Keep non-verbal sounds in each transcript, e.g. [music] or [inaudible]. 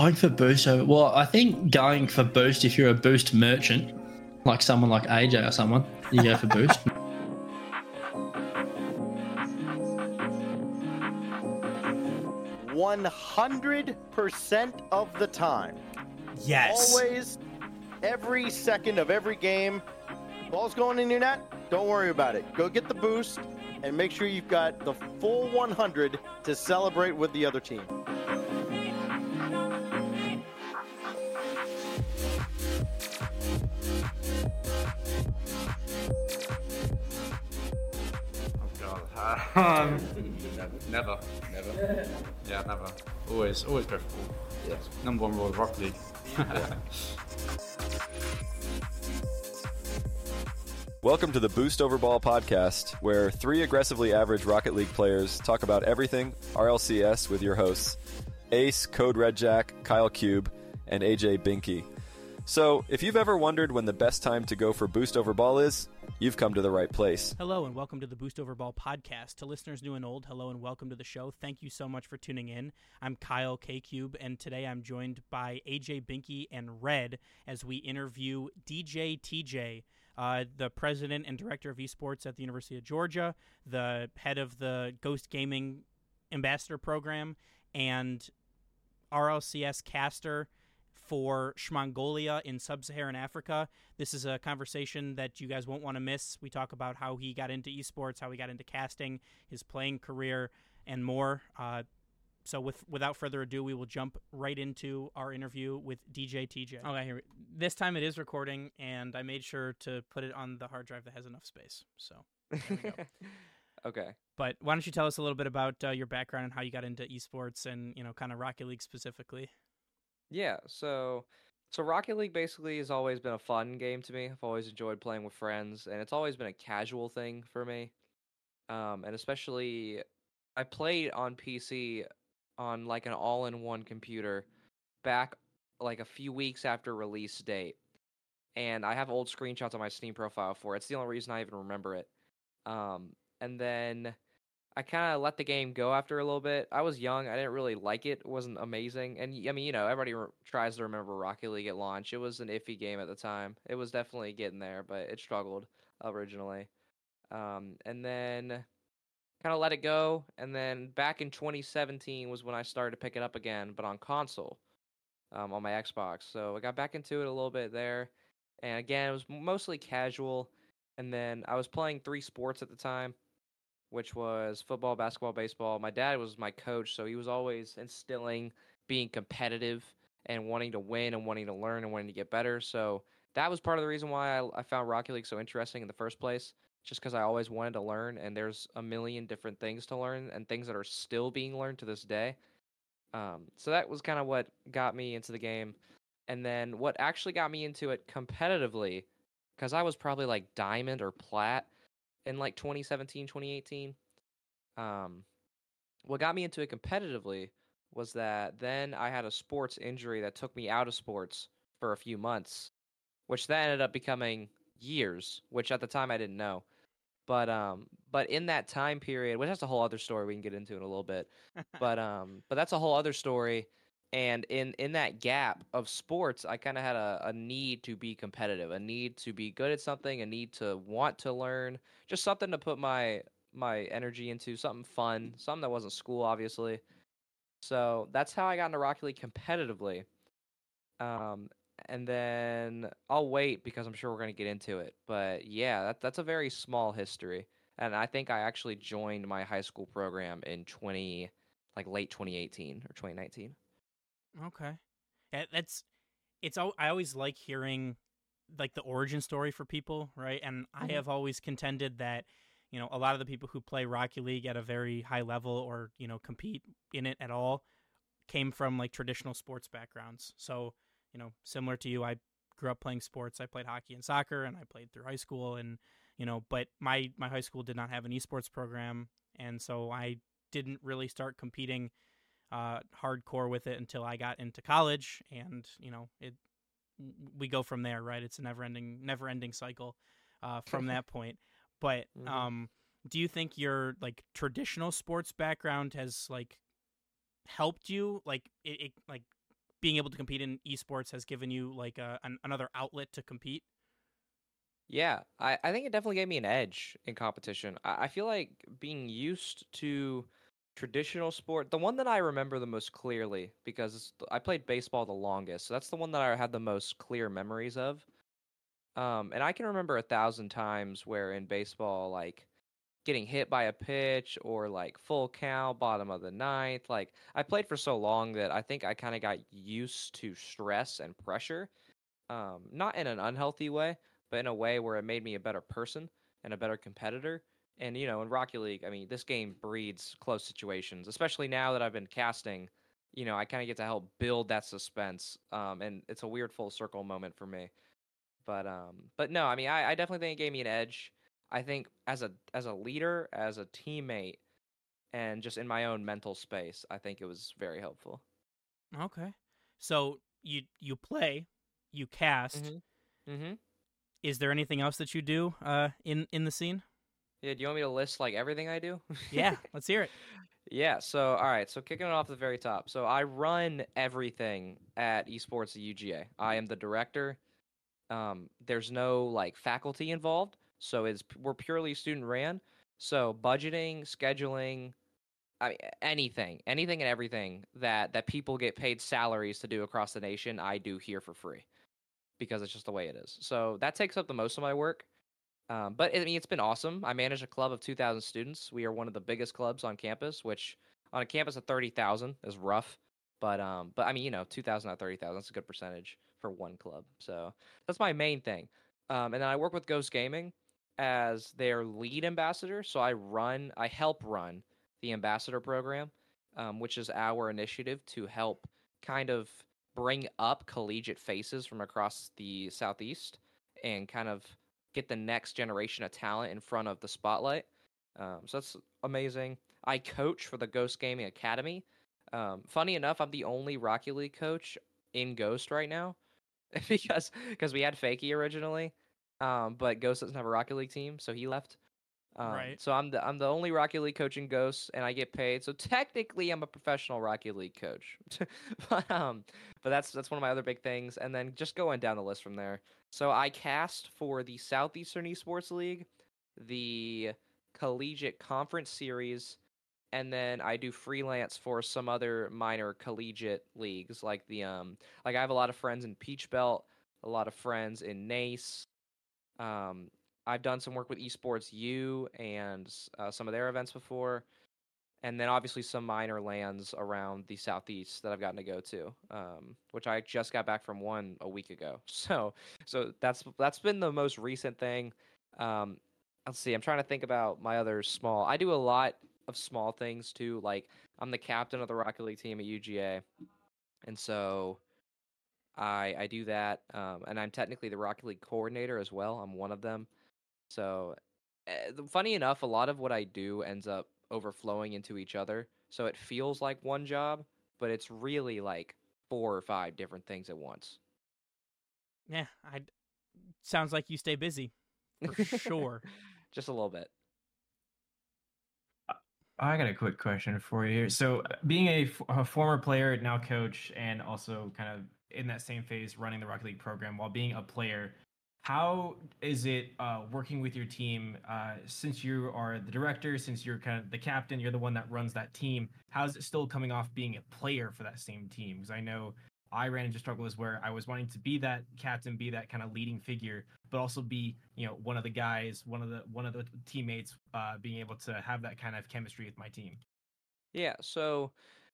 Going for boost over. Well, I think going for boost if you're a boost merchant, like someone like AJ or someone, you go for boost. [laughs] One hundred percent of the time. Yes. Always, every second of every game. Ball's going in your net. Don't worry about it. Go get the boost and make sure you've got the full 100 to celebrate with the other team. Um, never, never. Yeah, never. Always, always go for ball. Yes. Number one rule of Rocket League. Welcome to the Boost Over Ball podcast, where three aggressively average Rocket League players talk about everything RLCS with your hosts Ace, Code Red Jack, Kyle Cube, and AJ Binky. So, if you've ever wondered when the best time to go for Boost Over Ball is, you've come to the right place. Hello and welcome to the Boost Over Ball podcast. To listeners new and old, hello and welcome to the show. Thank you so much for tuning in. I'm Kyle K Cube, and today I'm joined by AJ Binky and Red as we interview DJ TJ, uh, the president and director of esports at the University of Georgia, the head of the Ghost Gaming Ambassador Program, and RLCS caster for Shmongolia in sub-Saharan Africa. This is a conversation that you guys won't want to miss. We talk about how he got into esports, how he got into casting, his playing career, and more. Uh, so, with without further ado, we will jump right into our interview with DJ TJ. Okay, here. we- This time it is recording, and I made sure to put it on the hard drive that has enough space. So, there we go. [laughs] okay. but why don't you tell us a little bit about uh, your background and how you got into esports and you know, kind of Rocket League specifically? Yeah, so so Rocket League basically has always been a fun game to me. I've always enjoyed playing with friends, and it's always been a casual thing for me. Um, and especially, I played on PC on like an all-in-one computer back like a few weeks after release date, and I have old screenshots on my Steam profile for it. It's the only reason I even remember it. Um, and then I kind of let the game go after a little bit. I was young. I didn't really like it. It wasn't amazing. And I mean, you know, everybody re- tries to remember Rocket League at launch. It was an iffy game at the time. It was definitely getting there, but it struggled originally. Um, and then kind of let it go. And then back in 2017 was when I started to pick it up again, but on console, um, on my Xbox. So I got back into it a little bit there. And again, it was mostly casual. And then I was playing three sports at the time which was football, basketball, baseball. My dad was my coach, so he was always instilling being competitive and wanting to win and wanting to learn and wanting to get better. So that was part of the reason why I, I found Rocket League so interesting in the first place, just because I always wanted to learn, and there's a million different things to learn and things that are still being learned to this day. Um, so that was kind of what got me into the game. And then what actually got me into it competitively, because I was probably like diamond or plat in like 2017 2018 um what got me into it competitively was that then i had a sports injury that took me out of sports for a few months which then ended up becoming years which at the time i didn't know. But um but in that time period which that's a whole other story we can get into in a little bit [laughs] but um but that's a whole other story and in in that gap of sports i kind of had a, a need to be competitive a need to be good at something a need to want to learn just something to put my my energy into something fun something that wasn't school obviously. So that's how i got into rocket league competitively um and then i'll wait because i'm sure we're going to get into it but yeah that, that's a very small history and i think i actually joined my high school program in 20 like late 2018 or 2019 Okay, Yeah, that's it's. al- I always like hearing like the origin story for people, right? And I Mhm. have always contended that you know a lot of the people who play Rocket League at a very high level or you know compete in it at all came from like traditional sports backgrounds. So you know, similar to you, I grew up playing sports. I played hockey and soccer, and I played through high school, and you know, but my my high school did not have an esports program, and so I didn't really start competing uh, hardcore with it until I got into college, and you know, it we go from there, right? It's a never ending never ending cycle uh, from [laughs] that point. But Mhm. um, do you think your like traditional sports background has like helped you, like it, it like being able to compete in esports has given you like a, an, another outlet to compete? Yeah, I, I think it definitely gave me an edge in competition. I, I feel like being used to traditional sport, the one that I remember the most clearly, because I played baseball the longest, so that's the one that I had the most clear memories of. Um, and I can remember a thousand times where in baseball, like getting hit by a pitch or like full count, bottom of the ninth. Like I played for so long that I think I kind of got used to stress and pressure. Um, not in an unhealthy way, but in a way where it made me a better person and a better competitor. And you know, in Rocket League, I mean, this game breeds close situations, especially now that I've been casting. You know, I kind of get to help build that suspense, um, and it's a weird full circle moment for me. But um, but no, I mean, I, I definitely think it gave me an edge. I think as a as a leader, as a teammate, and just in my own mental space, I think it was very helpful. Okay. So you you play, you cast. Mm-hmm. mm-hmm. Is there anything else that you do uh, in in the scene? Yeah. Do you want me to list like everything I do? yeah. [laughs] Let's hear it. Yeah. So all right. So kicking it off at the very top. So I run everything at Esports UGA. I am the director. Um, there's no like faculty involved. So it's we're purely student ran. So budgeting, scheduling, I mean anything, anything and everything that that people get paid salaries to do across the nation, I do here for free because it's just the way it is. So that takes up the most of my work. Um, but I mean, it's been awesome. I manage a club of 2,000 students. We are one of the biggest clubs on campus, which on a campus of 30,000 is rough. But um, but I mean, you know, 2,000 out of 30,000, that's a good percentage for one club. So that's my main thing. Um, and then I work with Ghost Gaming as their lead ambassador. So I run, I help run the ambassador program, um, which is our initiative to help kind of bring up collegiate faces from across the southeast and kind of get the next generation of talent in front of the spotlight. Um, so that's amazing. I coach for the Ghost Gaming Academy. Um, funny enough, I'm the only Rocket League coach in Ghost right now [laughs] because because we had Fakey originally, um, but Ghost doesn't have a Rocket League team, so he left. Um, right. So I'm the I'm the only Rocket League coach in Ghosts, and I get paid. So technically, I'm a professional Rocket League coach. [laughs] but um, but that's that's one of my other big things. And then just going down the list from there. So I cast for the Southeastern Esports League, the Collegiate Conference Series, and then I do freelance for some other minor collegiate leagues, like the um, like I have a lot of friends in Peach Belt, a lot of friends in NACE, um, I've done some work with Esports U and uh, some of their events before, and then obviously some minor LANs around the southeast that I've gotten to go to, um, which I just got back from one a week ago. [laughs] So, so that's that's been the most recent thing. Um, let's see. I'm trying to think about my other small. I do a lot of small things too. Like I'm the captain of the Rocket League team at UGA, and so I I do that, um, and I'm technically the Rocket League coordinator as well. I'm one of them. So, uh, funny enough, a lot of what I do ends up overflowing into each other. So it feels like one job, but it's really like four or five different things at once. Yeah, I. Sounds like you stay busy, for sure. [laughs] Just a little bit. Uh, I got a quick question for you here. So, uh, being a former player, now coach, and also kind of in that same phase running the Rocket League program while being a player, how is it uh, working with your team uh, since you are the director, since you're kind of the captain, you're the one that runs that team? How's it still coming off being a player for that same team? Because I know I ran into struggles where I was wanting to be that captain, be that kind of leading figure, but also be, you know, one of the guys, one of the one of the teammates, uh, being able to have that kind of chemistry with my team. Yeah. So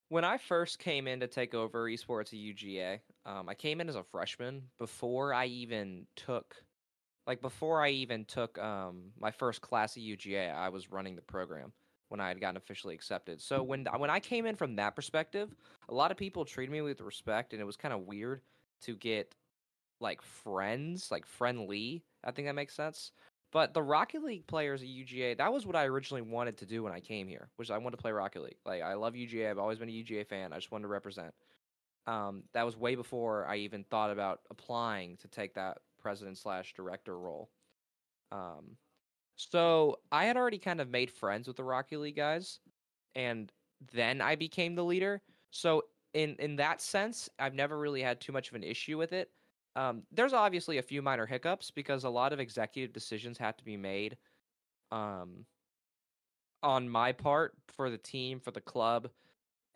when I first came in to take over esports at UGA, um, I came in as a freshman before I even took, like before I even took um, my first class at UGA. I was running the program when I had gotten officially accepted. So when when I came in from that perspective, a lot of people treated me with respect, and it was kind of weird to get like friends, like friendly. I think that makes sense. But the Rocket League players at UGA, that was what I originally wanted to do when I came here, which I wanted to play Rocket League. Like I love UGA. I've always been a UGA fan. I just wanted to represent. Um, that was way before I even thought about applying to take that president slash director role. Um, so I had already kind of made friends with the Rocket League guys, and then I became the leader. So in in that sense, I've never really had too much of an issue with it. Um, there's obviously a few minor hiccups because a lot of executive decisions have to be made um, on my part for the team, for the club,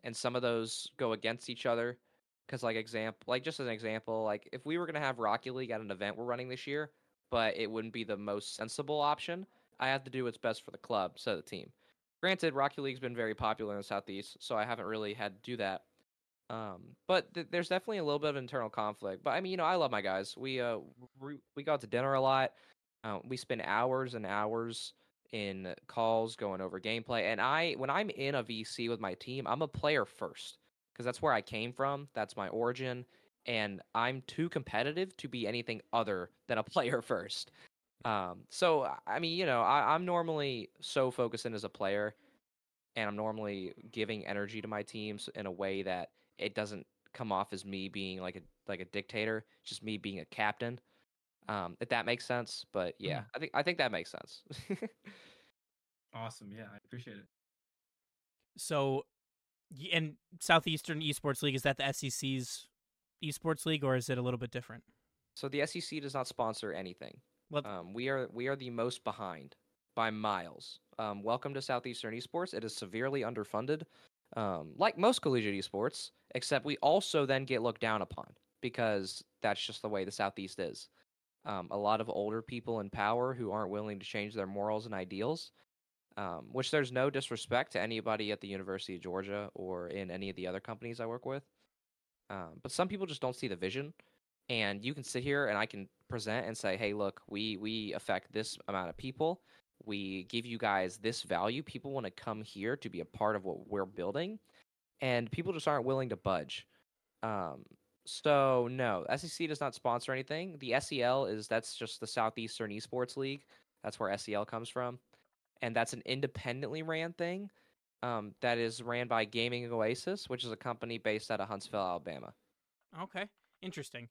and some of those go against each other. Because, like example, like just as an example, like if we were gonna have Rocket League at an event we're running this year, but it wouldn't be the most sensible option, I have to do what's best for the club, so the team. Granted, Rocket League's been very popular in the southeast, so I haven't really had to do that. Um, but th- there's definitely a little bit of internal conflict. But I mean, you know, I love my guys. We uh we, we go out to dinner a lot. Uh, we spend hours and hours in calls going over gameplay. And I, when I'm in a VC with my team, I'm a player first because that's where I came from. That's my origin, and I'm too competitive to be anything other than a [laughs] player first. Um, so I mean, you know, I, I'm normally so focused in as a player, and I'm normally giving energy to my teams in a way that it doesn't come off as me being like a like a dictator, just me being a captain. Um, if that makes sense. But yeah, I think I think that makes sense. [laughs] Awesome. Yeah, I appreciate it. So, y- and Southeastern Esports League is that the SEC's esports league, or is it a little bit different? so the SEC does not sponsor anything. Well, Um, we are we are the most behind by miles. Um, welcome to Southeastern Esports. It is severely underfunded, um, like most collegiate esports, except we also then get looked down upon because that's just the way the Southeast is. Um, a lot of older people in power who aren't willing to change their morals and ideals, um, which there's no disrespect to anybody at the University of Georgia or in any of the other companies I work with. Um, but some people just don't see the vision and you can sit here and I can present and say, "Hey, look, we we affect this amount of people. We give you guys this value. People want to come here to be a part of what we're building, and people just aren't willing to budge." Um, so no, SEC does not sponsor anything. The SEL is that's just the Southeastern Esports League. That's where SEL comes from, and that's an independently ran thing. Um, that is ran by Gaming Oasis, which is a company based out of Huntsville, Alabama. Okay, interesting.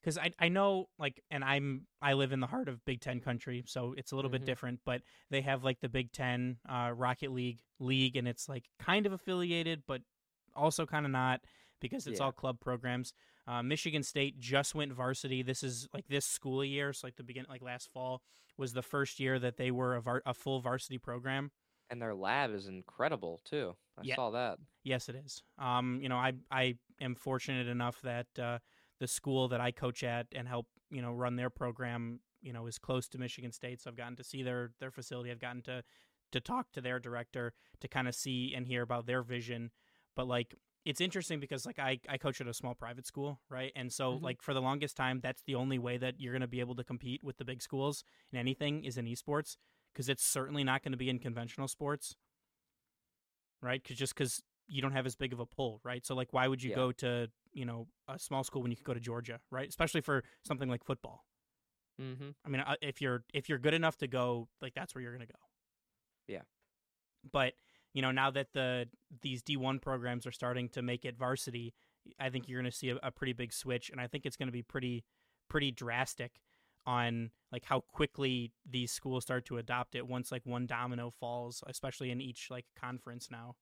Because I I know like, and I'm I live in the heart of Big Ten country, so it's a little bit Mhm. different. But they have like the Big Ten uh, Rocket League league, and it's like kind of affiliated, but also kind of not because it's Yeah. all club programs. Uh, Michigan State just went varsity. This is like this school year, so like the beginning, like last fall was the first year that they were a, var- a full varsity program. And their lab is incredible too. I Yeah. saw that. Yes, it is. Um, you know, I I am fortunate enough that uh, the school that I coach at and help you know run their program, you know, is close to Michigan State. So I've gotten to see their their facility. I've gotten to to talk to their director to kind of see and hear about their vision. But like, it's interesting because like I I coach at a small private school, right? And so Mhm. like for the longest time, that's the only way that you're going to be able to compete with the big schools in anything is in esports because it's certainly not going to be in conventional sports right? Cause just because you don't have as big of a pull, right? So like, why would you Yeah. go to you know a small school when you could go to Georgia, right? Especially for something like football. Mm-hmm. I mean, uh, if you're if you're good enough to go, like that's where you're gonna go. Yeah. But you know, now that the these D one programs are starting to make it varsity, I think you're gonna see a, a pretty big switch, and I think it's gonna be pretty pretty drastic on like how quickly these schools start to adopt it once like one domino falls, especially in each like conference now.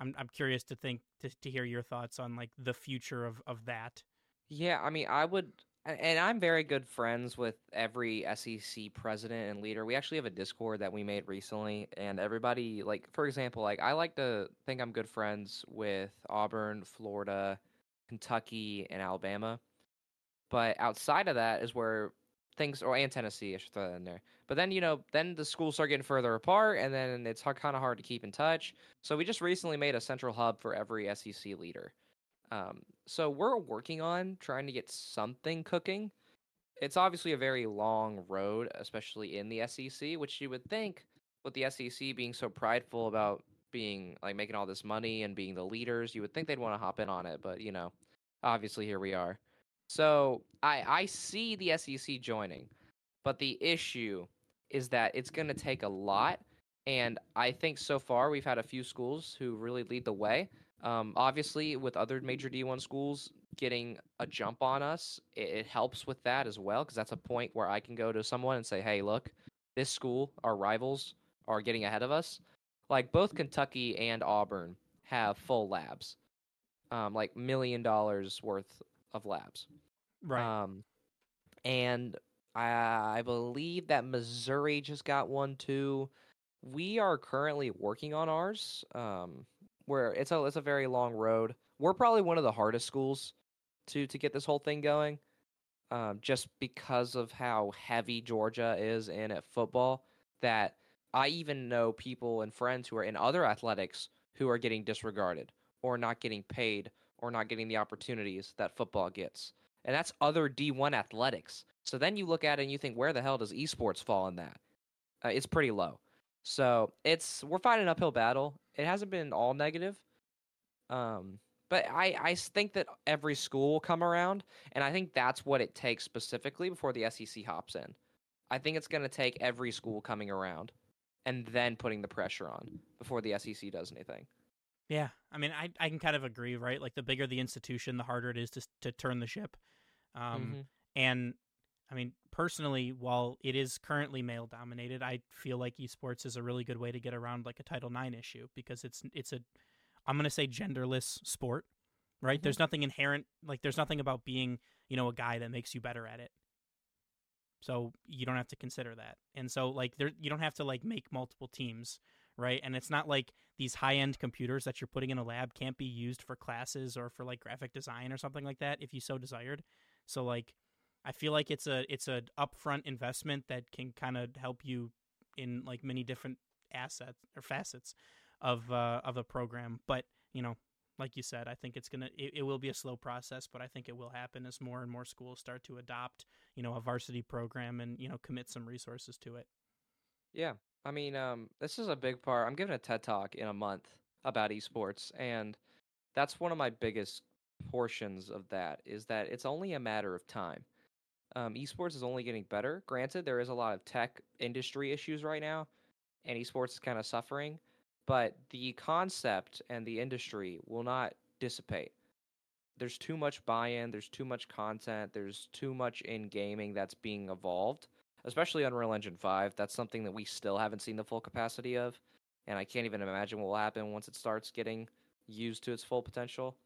I'm I'm curious to think to, to hear your thoughts on like the future of of that. Yeah, I mean, I would, and I'm very good friends with every SEC president and leader. We actually have a Discord that we made recently, and everybody, like, for example, like, I like to think I'm good friends with Auburn, Florida, Kentucky, and Alabama. But outside of that is where things, or and Tennessee, I should throw that in there. But then, you know, then the schools start getting further apart, and then it's kind of hard to keep in touch. So we just recently made a central hub for every SEC leader. Um, so we're working on trying to get something cooking. It's obviously a very long road, especially in the SEC, which you would think with the SEC being so prideful about being like making all this money and being the leaders, you would think they'd want to hop in on it, but you know, obviously here we are. So I I see the SEC joining, but the issue is that it's going to take a lot, and I think so far we've had a few schools who really lead the way. Um, obviously, with other major D1 schools getting a jump on us, it, it helps with that as well because that's a point where I can go to someone and say, "Hey, look, this school, our rivals, are getting ahead of us." Like both Kentucky and Auburn have full labs. um, like million dollars worth of labs. Right. Um, and I, I believe that Missouri just got one too. We are currently working on ours. Um, where it's a it's a very long road. We're probably one of the hardest schools to to get this whole thing going. Um, just because of how heavy Georgia is in at football, that I even know people and friends who are in other athletics who are getting disregarded or not getting paid or not getting the opportunities that football gets. And that's other D1 athletics. So then you look at it and you think, where the hell does esports fall in that? Uh, it's pretty low. So it's we're fighting an uphill battle. It hasn't been all negative, um, but I I think that every school will come around, and I think that's what it takes specifically before the SEC hops in. I think it's going to take every school coming around, and then putting the pressure on before the SEC does anything. Yeah, I mean, I I can kind of agree, right? Like the bigger the institution, the harder it is to to turn the ship. Um, Mhm. and I mean, personally, while it is currently male dominated, I feel like esports is a really good way to get around like a Title IX issue because it's it's a I'm gonna say genderless sport, right? There's nothing inherent like there's nothing about being you know a guy that makes you better at it. So you don't have to consider that, and so like there you don't have to like make multiple teams, right? And it's not like these high end computers that you're putting in a lab can't be used for classes or for like graphic design or something like that if you so desired. So like I feel like it's a it's a upfront investment that can kind of help you in like many different assets or facets of uh, of a program. But you know, like you said, I think it's gonna it, it will be a slow process, but I think it will happen as more and more schools start to adopt you know a varsity program and you know commit some resources to it. Yeah. I mean, um, this is a big part. I'm giving a TED talk in a month about esports, and that's one of my biggest portions of that is that it's only a matter of time. Um, esports is only getting better. Granted, there is a lot of tech industry issues right now, and esports is kind of suffering, but the concept and the industry will not dissipate. There's too much buy-in, there's too much content, there's too much in gaming that's being evolved especially Unreal Engine 5. That's something that we still haven't seen the full capacity of, and I can't even imagine what will happen once it starts getting used to its full potential.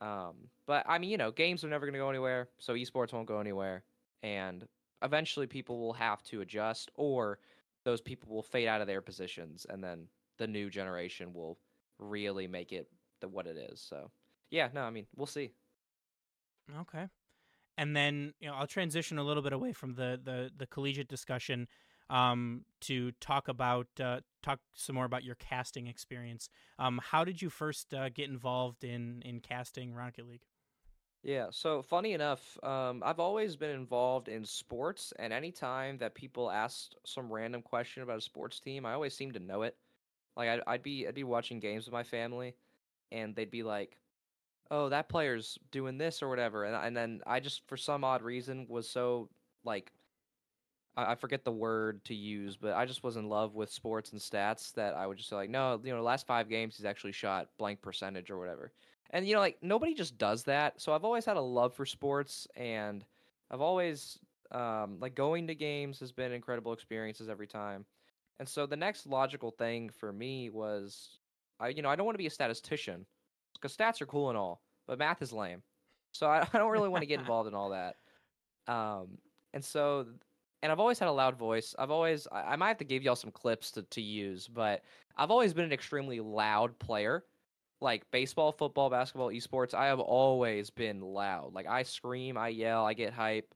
Um, but I mean, you know, games are never going to go anywhere, so esports won't go anywhere, and eventually people will have to adjust, or those people will fade out of their positions, and then the new generation will really make it the what it is. So, yeah, no, I mean, we'll see. Okay. And then you know I'll transition a little bit away from the the, the collegiate discussion um, to talk about uh, talk some more about your casting experience. Um, how did you first uh, get involved in in casting Rocket League? Yeah, so funny enough, um, I've always been involved in sports, and anytime that people asked some random question about a sports team, I always seem to know it. Like I'd, I'd be I'd be watching games with my family, and they'd be like, "Oh, that player's doing this or whatever," and and then I just for some odd reason was so like I, I forget the word to use, but I just was in love with sports and stats that I would just say like, "No, you know, last five games he's actually shot blank percentage or whatever." And you know, like nobody just does that. So I've always had a love for sports, and I've always um, like going to games has been incredible experiences every time. And so the next logical thing for me was, I you know I don't want to be a statistician because stats are cool and all, but math is lame. So I, [laughs] I don't really want to get involved in all that. Um, and so and I've always had a loud voice. I've always I, I might have to give y'all some clips to, to use, but I've always been an extremely loud player like baseball, football, basketball, esports, I have always been loud. Like I scream, I yell, I get hype.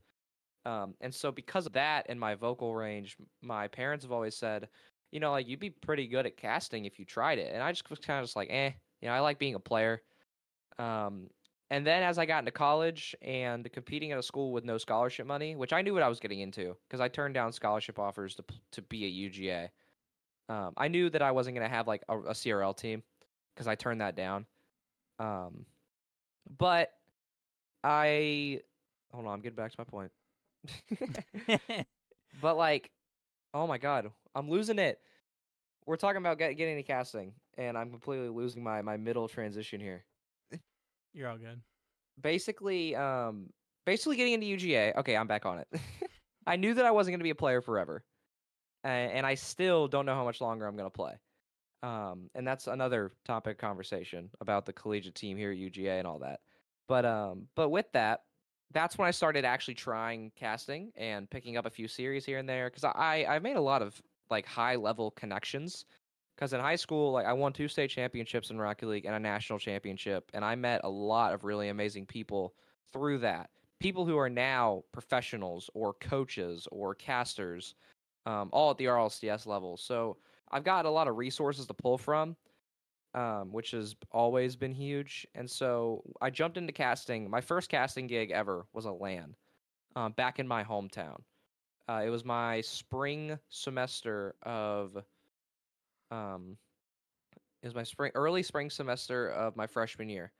Um, and so because of that and my vocal range, my parents have always said, you know, like you'd be pretty good at casting if you tried it. And I just was kind of just like, eh, you know, I like being a player. Um, and then as I got into college and competing at a school with no scholarship money, which I knew what I was getting into because I turned down scholarship offers to to be at UGA. Um, I knew that I wasn't going to have like a, a CRL team because I turned that down. Um, but I hold on, I'm getting back to my point. [laughs] [laughs] but like, oh my god, I'm losing it. We're talking about get, getting into casting, and I'm completely losing my my middle transition here. You're all good. Basically, um, basically getting into UGA. Okay, I'm back on it. [laughs] I knew that I wasn't going to be a player forever, and, and I still don't know how much longer I'm going to play. Um, and that's another topic conversation about the collegiate team here at UGA and all that. But um, but with that, that's when I started actually trying casting and picking up a few series here and there because I I made a lot of like high level connections. Because in high school, like I won two state championships in Rocket League and a national championship, and I met a lot of really amazing people through that. People who are now professionals or coaches or casters, um, all at the RLCS level. So I've got a lot of resources to pull from, um, which has always been huge. And so I jumped into casting. My first casting gig ever was a LAN um, back in my hometown. Uh, it was my spring semester of, um, it was my spring early spring semester of my freshman year.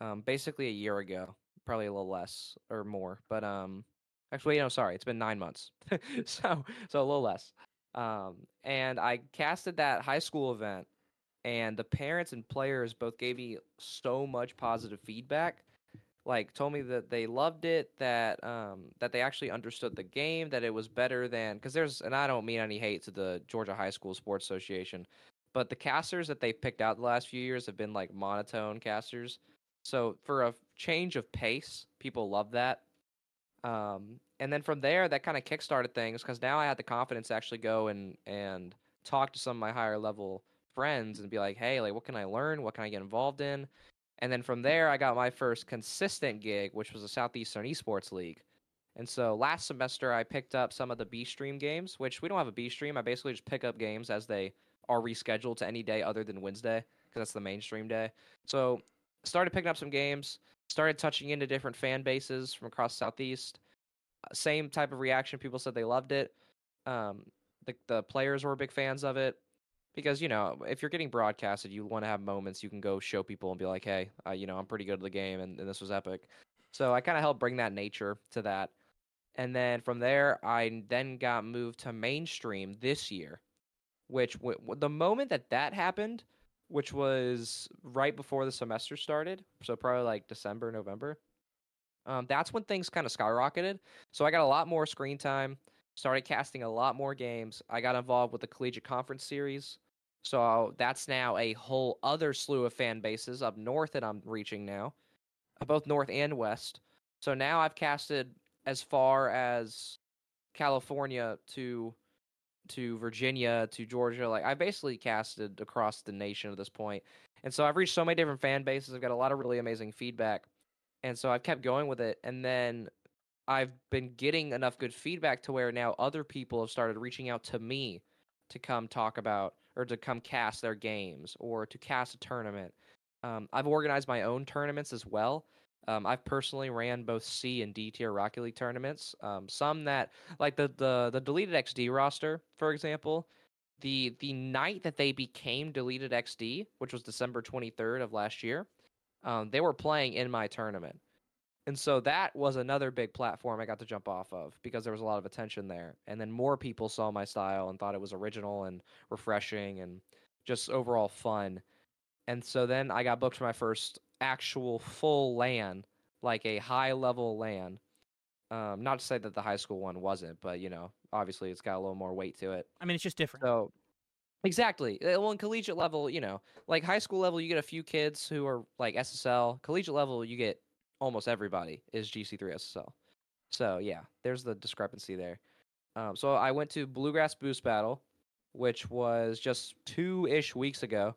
Um, basically a year ago, probably a little less or more, but um, actually, no, sorry, it's been nine months, [laughs] so so a little less. Um, and I casted that high school event, and the parents and players both gave me so much positive feedback. Like told me that they loved it, that um, that they actually understood the game, that it was better than because there's and I don't mean any hate to the Georgia High School Sports Association, but the casters that they've picked out the last few years have been like monotone casters. So for a change of pace, people love that. Um, and then from there, that kind of kickstarted things because now I had the confidence to actually go and and talk to some of my higher level friends and be like, hey, like what can I learn? What can I get involved in? And then from there, I got my first consistent gig, which was a Southeastern Esports League. And so last semester, I picked up some of the B Stream games, which we don't have a B Stream. I basically just pick up games as they are rescheduled to any day other than Wednesday because that's the mainstream day. So started picking up some games, started touching into different fan bases from across Southeast. Same type of reaction. People said they loved it. Um, the the players were big fans of it because you know if you're getting broadcasted, you want to have moments you can go show people and be like, hey, uh, you know, I'm pretty good at the game, and, and this was epic. So I kind of helped bring that nature to that. And then from there, I then got moved to mainstream this year, which w- w- the moment that that happened, which was right before the semester started, so probably like December, November. Um, that's when things kind of skyrocketed. So I got a lot more screen time, started casting a lot more games. I got involved with the collegiate conference series. So that's now a whole other slew of fan bases up north that I'm reaching now, uh, both north and west. So now I've casted as far as California to to Virginia to Georgia. Like I basically casted across the nation at this point. And so I've reached so many different fan bases. I've got a lot of really amazing feedback. And so I've kept going with it. And then I've been getting enough good feedback to where now other people have started reaching out to me to come talk about or to come cast their games or to cast a tournament. Um, I've organized my own tournaments as well. Um, I've personally ran both C and D tier Rocket League tournaments. Um, some that, like the, the the deleted XD roster, for example, the the night that they became deleted XD, which was December 23rd of last year, um, they were playing in my tournament, and so that was another big platform I got to jump off of because there was a lot of attention there, and then more people saw my style and thought it was original and refreshing and just overall fun. And so then I got booked for my first actual full LAN, like a high level LAN. Um, not to say that the high school one wasn't, but you know, obviously it's got a little more weight to it. I mean, it's just different. So, exactly. Uh, Well, in collegiate level, you know, like high school level, you get a few kids who are like SSL. Collegiate level, you get almost everybody is GC3 SSL. So yeah, there's the discrepancy there. Um, so I went to Bluegrass Boost Battle, which was just two ish weeks ago,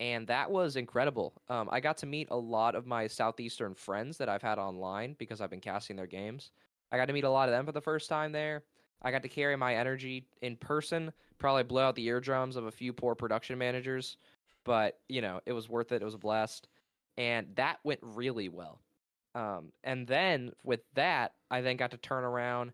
and that was incredible. Um, I got to meet a lot of my southeastern friends that I've had online because I've been casting their games. I got to meet a lot of them for the first time there. I got to carry my energy in person, probably blow out the eardrums of a few poor production managers, but you know it was worth it. It was a blast, and that went really well. Um, and then with that, I then got to turn around,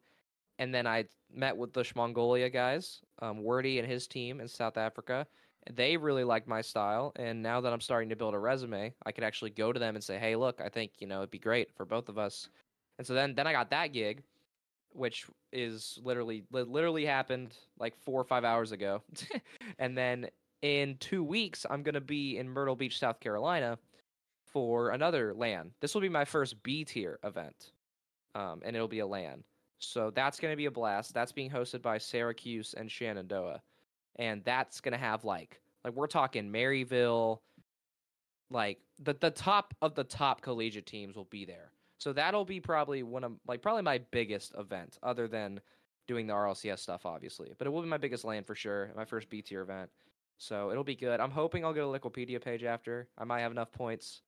and then I met with the Mongolia guys, um, Wordy and his team in South Africa. They really liked my style, and now that I'm starting to build a resume, I could actually go to them and say, "Hey, look, I think you know it'd be great for both of us." And so then, then I got that gig, which is literally li- literally happened like four or five hours ago, [laughs] and then in two weeks, I'm gonna be in Myrtle Beach, South Carolina, for another LAN. This will be my first B tier event, um, and it'll be a LAN. So that's going to be a blast. That's being hosted by Syracuse and Shenandoah, and that's going to have like Like we're talking Maryville, like the the top of the top collegiate teams will be there. So that'll be probably one of like probably my biggest event, other than doing the RLCS stuff, obviously. But it will be my biggest LAN for sure, my first B tier event. So it'll be good. I'm hoping I'll get a Liquipedia page after. I might have enough points.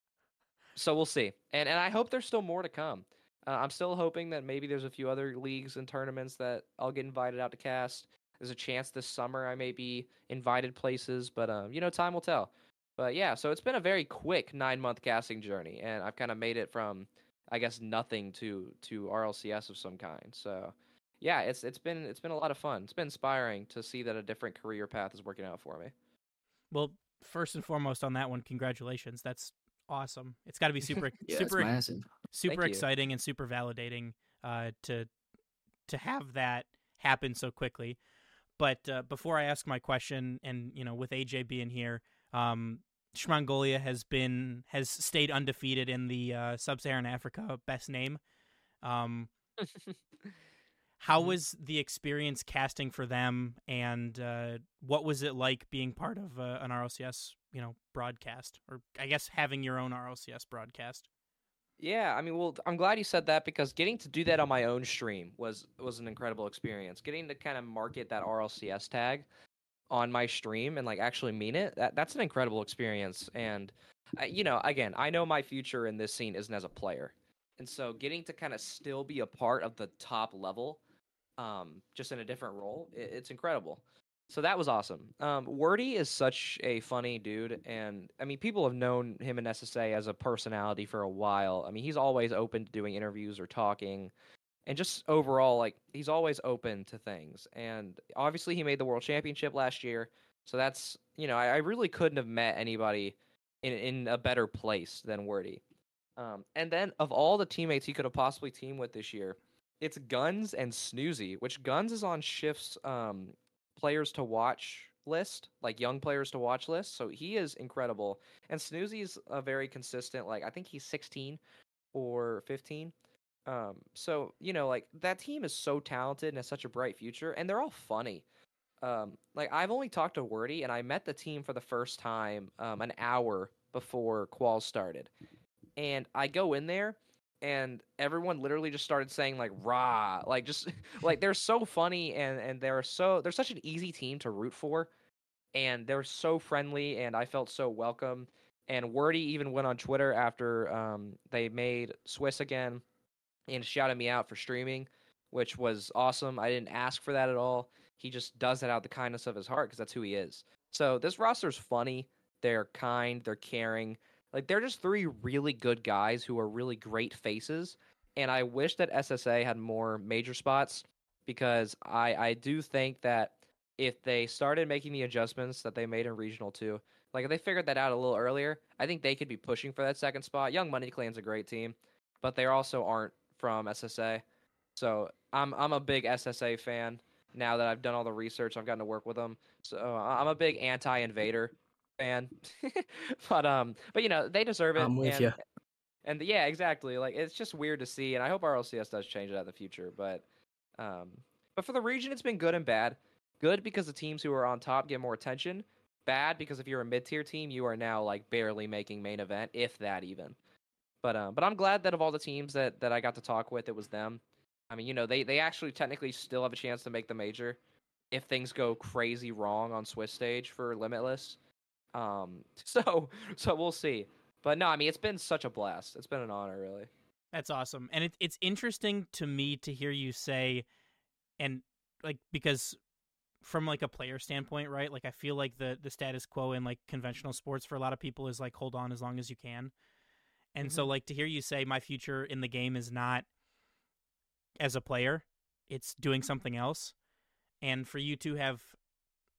So we'll see. And and I hope there's still more to come. Uh, I'm still hoping that maybe there's a few other leagues and tournaments that I'll get invited out to cast. There's a chance this summer I may be invited places, but um, you know, time will tell. But yeah, so it's been a very quick nine month casting journey, and I've kind of made it from, I guess, nothing to to RLCS of some kind. So yeah, it's it's been it's been a lot of fun. It's been inspiring to see that a different career path is working out for me. Well, first and foremost on that one, congratulations. That's awesome. It's got to be [laughs] super Yeah, super super you. exciting and super validating uh, to to have that happen so quickly. But uh, before I ask my question, and you know, with AJ being here, um, Shmongolia has been has stayed undefeated in the uh, Sub-Saharan Africa best name. Um, [laughs] how Mhm. was the experience casting for them, and uh, what was it like being part of uh, an RLCS, you know, broadcast, or I guess having your own RLCS broadcast? Yeah, I mean, well, I'm glad you said that because getting to do that on my own stream was was an incredible experience. Getting to kind of market that RLCS tag on my stream and like actually mean it, that that's an incredible experience. And I, you know, again, I know my future in this scene isn't as a player, and so getting to kind of still be a part of the top level, um, just in a different role, it, it's incredible. So that was awesome. Um, Wordy is such a funny dude, and I mean, people have known him in SSA as a personality for a while. I mean, he's always open to doing interviews or talking, and just overall, like he's always open to things. And obviously, he made the World Championship last year, so that's you know, I, I really couldn't have met anybody in in a better place than Wordy. Um, and then of all the teammates he could have possibly teamed with this year, it's Guns and Snoozy, which Guns is on Shift's um, players to watch list, like young players to watch list. So he is incredible. And Snoozy's a very consistent, like I think he's 16 or 15. Um, so you know, like that team is so talented and has such a bright future, and they're all funny. Um, like I've only talked to Wordy, and I met the team for the first time um, an hour before Qual started, and I go in there, and everyone literally just started saying like "rah," like just [laughs] like they're so funny, and and they're so they're such an easy team to root for, and they're so friendly, and I felt so welcome. And Wordy even went on Twitter after um, they made Swiss again and shouted me out for streaming, which was awesome. I didn't ask for that at all. He just does that out of the kindness of his heart because that's who he is. So this roster's funny. They're kind. They're caring. Like they're just three really good guys who are really great faces. And I wish that SSA had more major spots because I I do think that if they started making the adjustments that they made in regional two, like if they figured that out a little earlier, I think they could be pushing for that second spot. Young Money Clan's a great team, but they also aren't from SSA. So I'm I'm a big SSA fan now that I've done all the research. I've gotten to work with them. So I'm a big anti-invader fan. [laughs] but um, but you know they deserve it. I'm with and, ya. And yeah, exactly. Like it's just weird to see, and I hope RLCS does change that in the future. But um, but for the region, it's been good and bad. Good because the teams who are on top get more attention. Bad because if you're a mid-tier team, you are now like barely making main event, if that even. But um, but I'm glad that of all the teams that that I got to talk with, it was them. I mean, you know, they they actually technically still have a chance to make the major if things go crazy wrong on Swiss stage for Limitless. Um, [laughs] so so we'll see. But no, I mean, it's been such a blast. It's been an honor, really. That's awesome. And it, it's interesting to me to hear you say, and like, because from like a player standpoint, right? Like, I feel like the, the status quo in like conventional sports for a lot of people is like, hold on as long as you can. And so, like, to hear you say my future in the game is not as a player, it's doing something else. And for you to have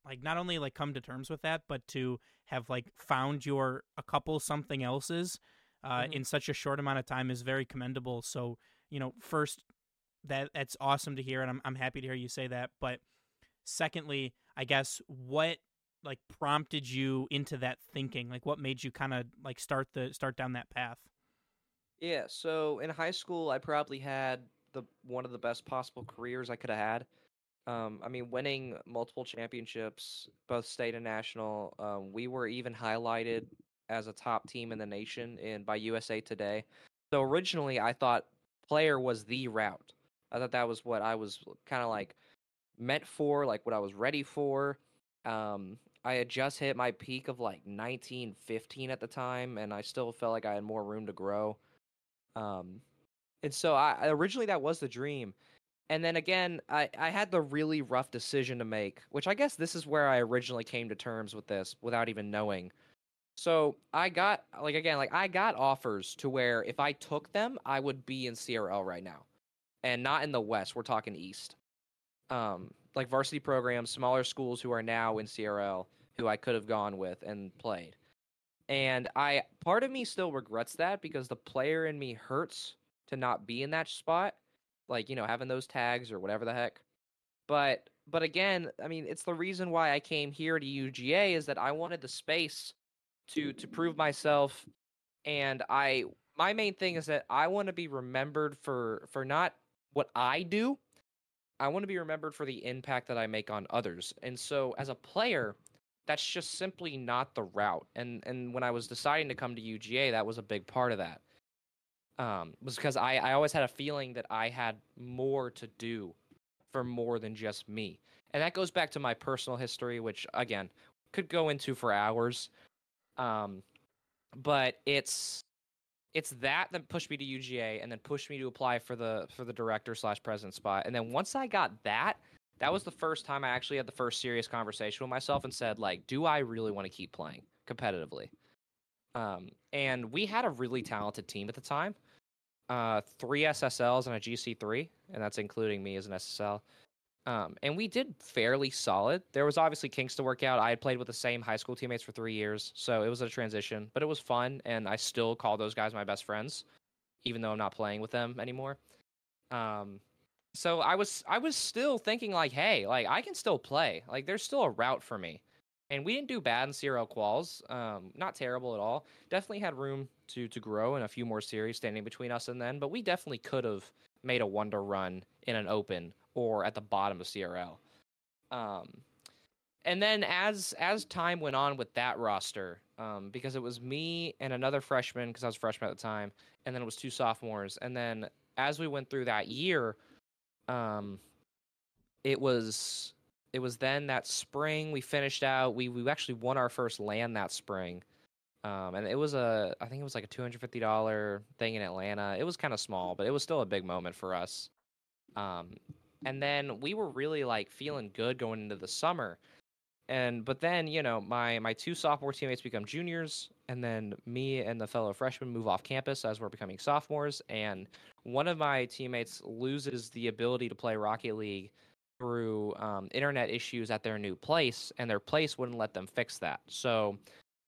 like not only like come to terms with that, but to have like found your a couple something else's uh, Mhm. in such a short amount of time is very commendable. So you know, first that that's awesome to hear, and I'm I'm happy to hear you say that. But secondly, I guess what like prompted you into that thinking? Like what made you kind of like start the start down that path? Yeah, so in high school, I probably had the one of the best possible careers I could have had. Um, I mean, winning multiple championships, both state and national. Um, we were even highlighted as a top team in the nation and by USA Today. So originally, I thought player was the route. I thought that was what I was kind of like meant for, like what I was ready for. Um, I had just hit my peak of like 19, 15 at the time, and I still felt like I had more room to grow. Um, and so I originally that was the dream. And then again, I, I had the really rough decision to make, which I guess this is where I originally came to terms with this without even knowing. So I got like again, like I got offers to where if I took them, I would be in CRL right now. And not in the West, we're talking East. Um, like varsity programs, smaller schools who are now in CRL, who I could have gone with and played. And I part of me still regrets that because the player in me hurts to not be in that spot like you know having those tags or whatever the heck. But but again i mean it's the reason why i came here to uga is that i wanted the space to to prove myself and i my main thing is that i want to be remembered for for not what i do i want to be remembered for the impact that i make on others. And so as a player that's just simply not the route. And and when i was deciding to come to uga that was a big part of that um, was because I, I always had a feeling that I had more to do for more than just me. And that goes back to my personal history, which again could go into for hours. Um, but it's it's that that pushed me to UGA and then pushed me to apply for the for the director slash president spot. And then once I got that, that was the first time I actually had the first serious conversation with myself and said, like, do I really want to keep playing competitively? Um, and we had a really talented team at the time uh, three SSLs and a GC3, and that's including me as an SSL. Um, and we did fairly solid. There was obviously kinks to work out. I had played with the same high school teammates for three years, so it was a transition, but it was fun, and I still call those guys my best friends, even though I'm not playing with them anymore. Um, so I was I was still thinking like, hey, like I can still play. Like there's still a route for me and we didn't do bad in CRL quals. Um, not terrible at all. Definitely had room to to grow and a few more series standing between us and then, but we definitely could have made a wonder run in an open or at the bottom of CRL. Um, and then as as time went on with that roster, um, because it was me and another freshman because I was a freshman at the time, and then it was two sophomores, and then as we went through that year, um, it was it was then that spring we finished out. We we actually won our first LAN that spring, um, and it was a I think it was like a two hundred fifty dollar thing in Atlanta. It was kind of small, but it was still a big moment for us. Um, and then we were really like feeling good going into the summer. And but then you know my my two sophomore teammates become juniors, and then me and the fellow freshman move off campus as we're becoming sophomores. And one of my teammates loses the ability to play Rocket League through um, internet issues at their new place, and their place wouldn't let them fix that. So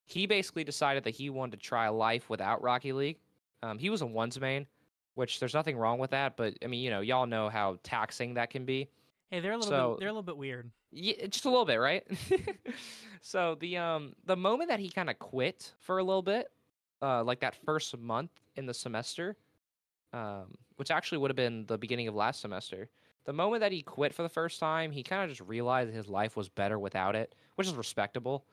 he basically decided that he wanted to try life without Rocket League. Um, he was a ones main, which there's nothing wrong with that, but I mean, you know, y'all know how taxing that can be. Hey, they're a little So- bit they're a little bit weird. Yeah, just a little bit, right? [laughs] so the um the moment that he kind of quit for a little bit, uh, like that first month in the semester, um, which actually would have been the beginning of last semester. The moment that he quit for the first time, he kind of just realized his life was better without it, which is respectable.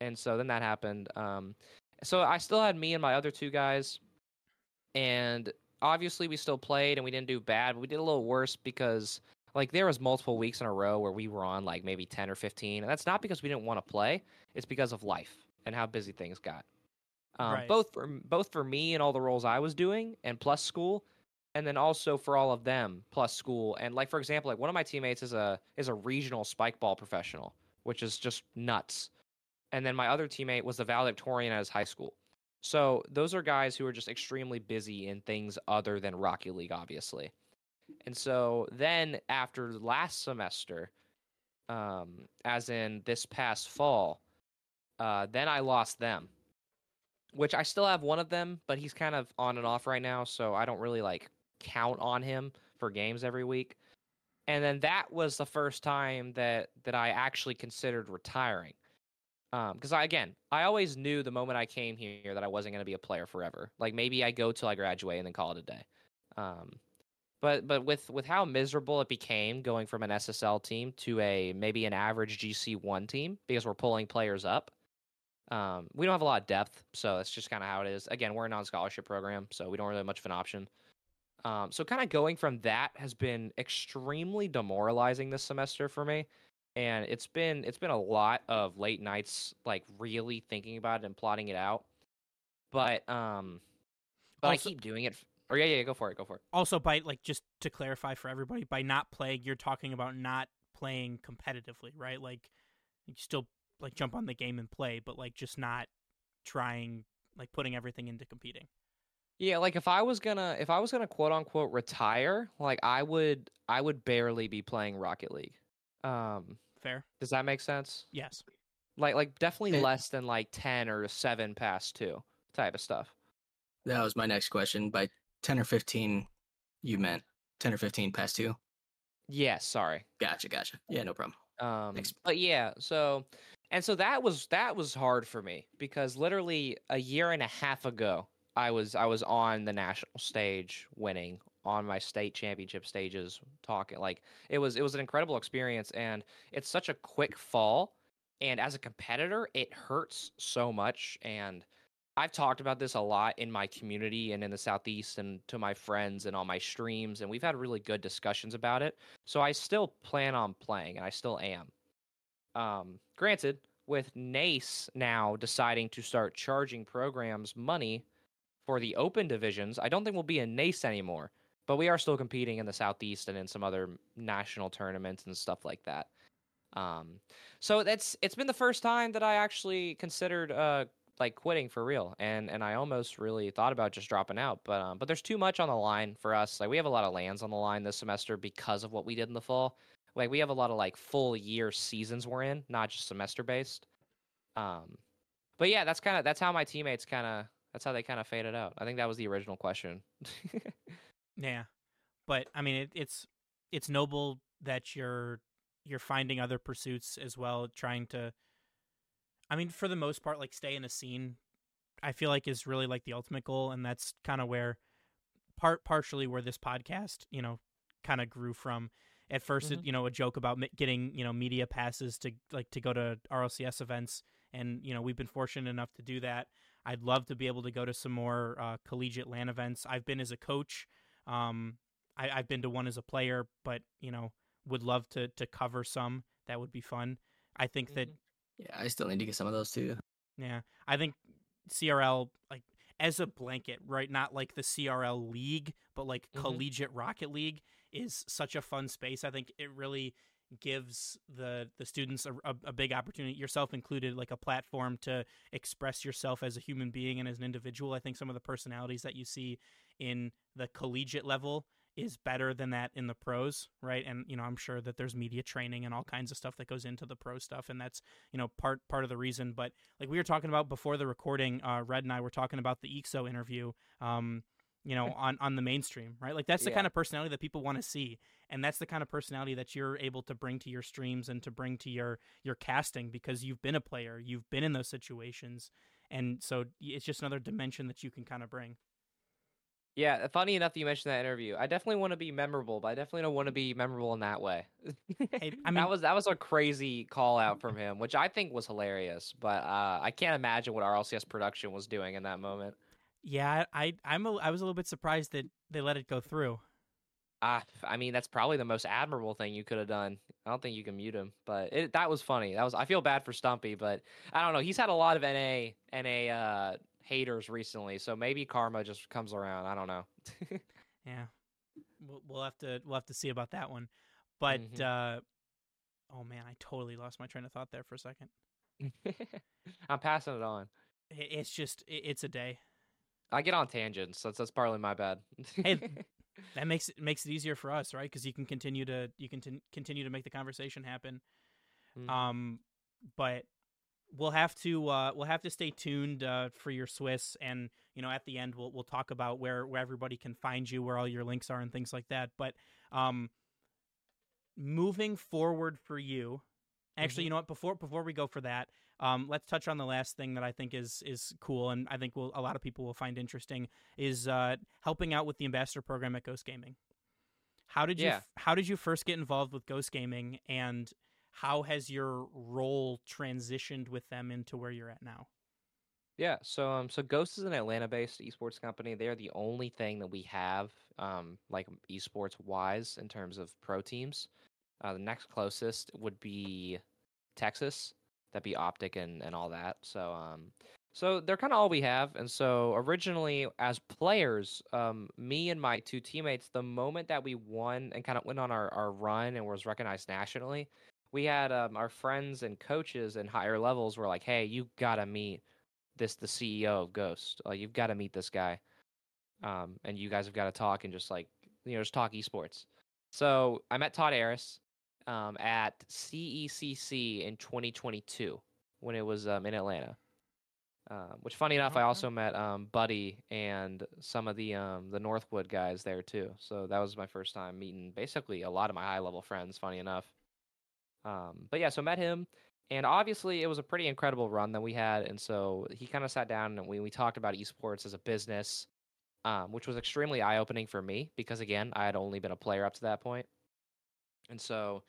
And so then that happened. Um, so I still had me and my other two guys, and obviously we still played and we didn't do bad. But we did a little worse because like there was multiple weeks in a row where we were on like maybe 10 or 15 and that's not because we didn't want to play it's because of life and how busy things got um, Right. both for both for me and all the roles i was doing and plus school and then also for all of them plus school. And like for example like one of my teammates is a is a regional spike ball professional which is just nuts. And then my other teammate was the valedictorian at his high school. So those are guys who are just extremely busy in things other than Rocket League obviously. And so then after last semester, um, as in this past fall, uh, then I lost them. Which I still have one of them, but he's kind of on and off right now, so I don't really like count on him for games every week. And then that was the first time that that I actually considered retiring. Because I again, I always knew the moment I came here that I wasn't going to be a player forever. Like maybe I go till I graduate and then call it a day. Um, But but with with how miserable it became going from an SSL team to a maybe an average GC one team because we're pulling players up. Um, we don't have a lot of depth, so that's just kind of how it is. Again, we're a non-scholarship program, so we don't really have much of an option. Um, so kind of going from that has been extremely demoralizing this semester for me, and it's been it's been a lot of late nights, like really thinking about it and plotting it out. But um, but Also- I keep doing it. f- Or yeah, yeah, go for it, go for it. Also, by like just to clarify for everybody, by not playing, you're talking about not playing competitively, right? Like you still like jump on the game and play, but like just not trying like putting everything into competing. Yeah, like if I was gonna if I was gonna quote unquote retire, like I would I would barely be playing Rocket League. Um, Fair? does that make sense? Yes. Like like definitely It- less than like ten or seven past two type of stuff. That was my next question. By 10 or 15, you meant 10 or 15 past two? Yes, sorry. Gotcha, gotcha. Yeah, no problem. Um, Thanks. but yeah, so and so that was that was hard for me because literally a year and a half ago, I was I was on the national stage winning on my state championship stages talking like it was it was an incredible experience and it's such a quick fall and as a competitor it hurts so much and I've talked about this a lot in my community and in the southeast and to my friends and on my streams and we've had really good discussions about it so I still plan on playing, and I still am. Um, granted, with NACE now deciding to start charging programs money for the open divisions, I don't think we'll be in NACE anymore. But we are still competing in the southeast and in some other national tournaments and stuff like that. Um, so that's it's been the first time that I actually considered uh like quitting for real, and and I almost really thought about just dropping out. But um, but there's too much on the line for us. Like we have a lot of LANs on the line this semester because of what we did in the fall. Like we have a lot of like full year seasons we're in, not just semester based. Um, but yeah, that's kind of that's how my teammates kind of that's how they kind of faded out. I think that was the original question. [laughs] Yeah, but I mean, it, it's it's noble that you're you're finding other pursuits as well, trying to. I mean, for the most part, like stay in a scene. I feel like is really like the ultimate goal, and that's kind of where part partially where this podcast, you know, kind of grew from. At 1st it, mm-hmm. you know, a joke about getting you know media passes to like to go to RLCS events, and you know we've been fortunate enough to do that. I'd love to be able to go to some more uh, collegiate LAN events. I've been as a coach. Um, I, I've been to one as a player, but you know, would love to to cover some. That would be fun. I think that Yeah, I still need to get some of those too. yeah, I think CRL like as a blanket, right? Not like the CRL league, but like Mhm. collegiate Rocket League is such a fun space. I think it really gives the the students a, a, a big opportunity, yourself included, like a platform to express yourself as a human being and as an individual. I think some of the personalities that you see in the collegiate level is better than that in the pros, right? And you know, I'm sure that there's media training and all kinds of stuff that goes into the pro stuff, and that's you know part part of the reason. But like we were talking about before the recording, uh, Red and I were talking about the EXO interview. Um, you know, [laughs] on on the mainstream, right? Like that's the Yeah. kind of personality that people want to see, and that's the kind of personality that you're able to bring to your streams and to bring to your your casting because you've been a player, you've been in those situations, and so it's just another dimension that you can kind of bring. Yeah, funny enough that you mentioned that interview. I definitely want to be memorable, but I definitely don't want to be memorable in that way. Hey, [laughs] I mean- that was that was a crazy call out from [laughs] him, which I think was hilarious. But uh, I can't imagine what RLCS production was doing in that moment. Yeah, I I'm a, I was a little bit surprised that they let it go through. Uh, I mean, that's probably the most admirable thing you could have done. I don't think you can mute him, but it, that was funny. That was. I feel bad for Stumpy, but I don't know. He's had a lot of NA NA uh, haters recently, so maybe karma just comes around. I don't know. [laughs] Yeah, we'll, we'll have to we'll have to see about that one. But Mhm. uh, oh man, I totally lost my train of thought there for a second. [laughs] I'm passing it on. It's just it's a day. I get on tangents. That's that's partly my bad. Hey, [laughs] That makes it makes it easier for us, right? Because you can continue to you can tin- continue to make the conversation happen. Mhm. Um, but we'll have to uh, we'll have to stay tuned uh, for your Swiss, and you know at the end we'll we'll talk about where where everybody can find you, where all your links are, and things like that. But um, moving forward for you, actually, you know what? Before before we go for that, um, let's touch on the last thing that I think is is cool, and I think will a lot of people will find interesting is uh, helping out with the ambassador program at Ghost Gaming. How did you Yeah. how did you first get involved with Ghost Gaming and how has your role transitioned with them into where you're at now? Yeah, so um, so Ghost is an Atlanta-based esports company. They're the only thing that we have, um, like esports wise in terms of pro teams. Uh, the next closest would be Texas. That'd be Optic and and all that. So um, so they're kind of all we have. And so originally, as players, um, me and my two teammates, the moment that we won and kind of went on our our run and was recognized nationally, we had um, our friends and coaches and higher levels were like, "Hey, you gotta meet." this the CEO of Ghost. Like you've got to meet this guy, um, and you guys have got to talk and just like you know just talk esports. So I met Todd Harris um, at CECC in 2022 when it was um, in Atlanta. Um, which, funny enough, I also met um, Buddy and some of the um, the Northwood guys there too. So that was my first time meeting basically a lot of my high level friends. Funny enough. Um, but yeah, so met him, and obviously it was a pretty incredible run that we had. And so he kind of sat down and we we talked about esports as a business, um, which was extremely eye opening for me because again I had only been a player up to that point, and so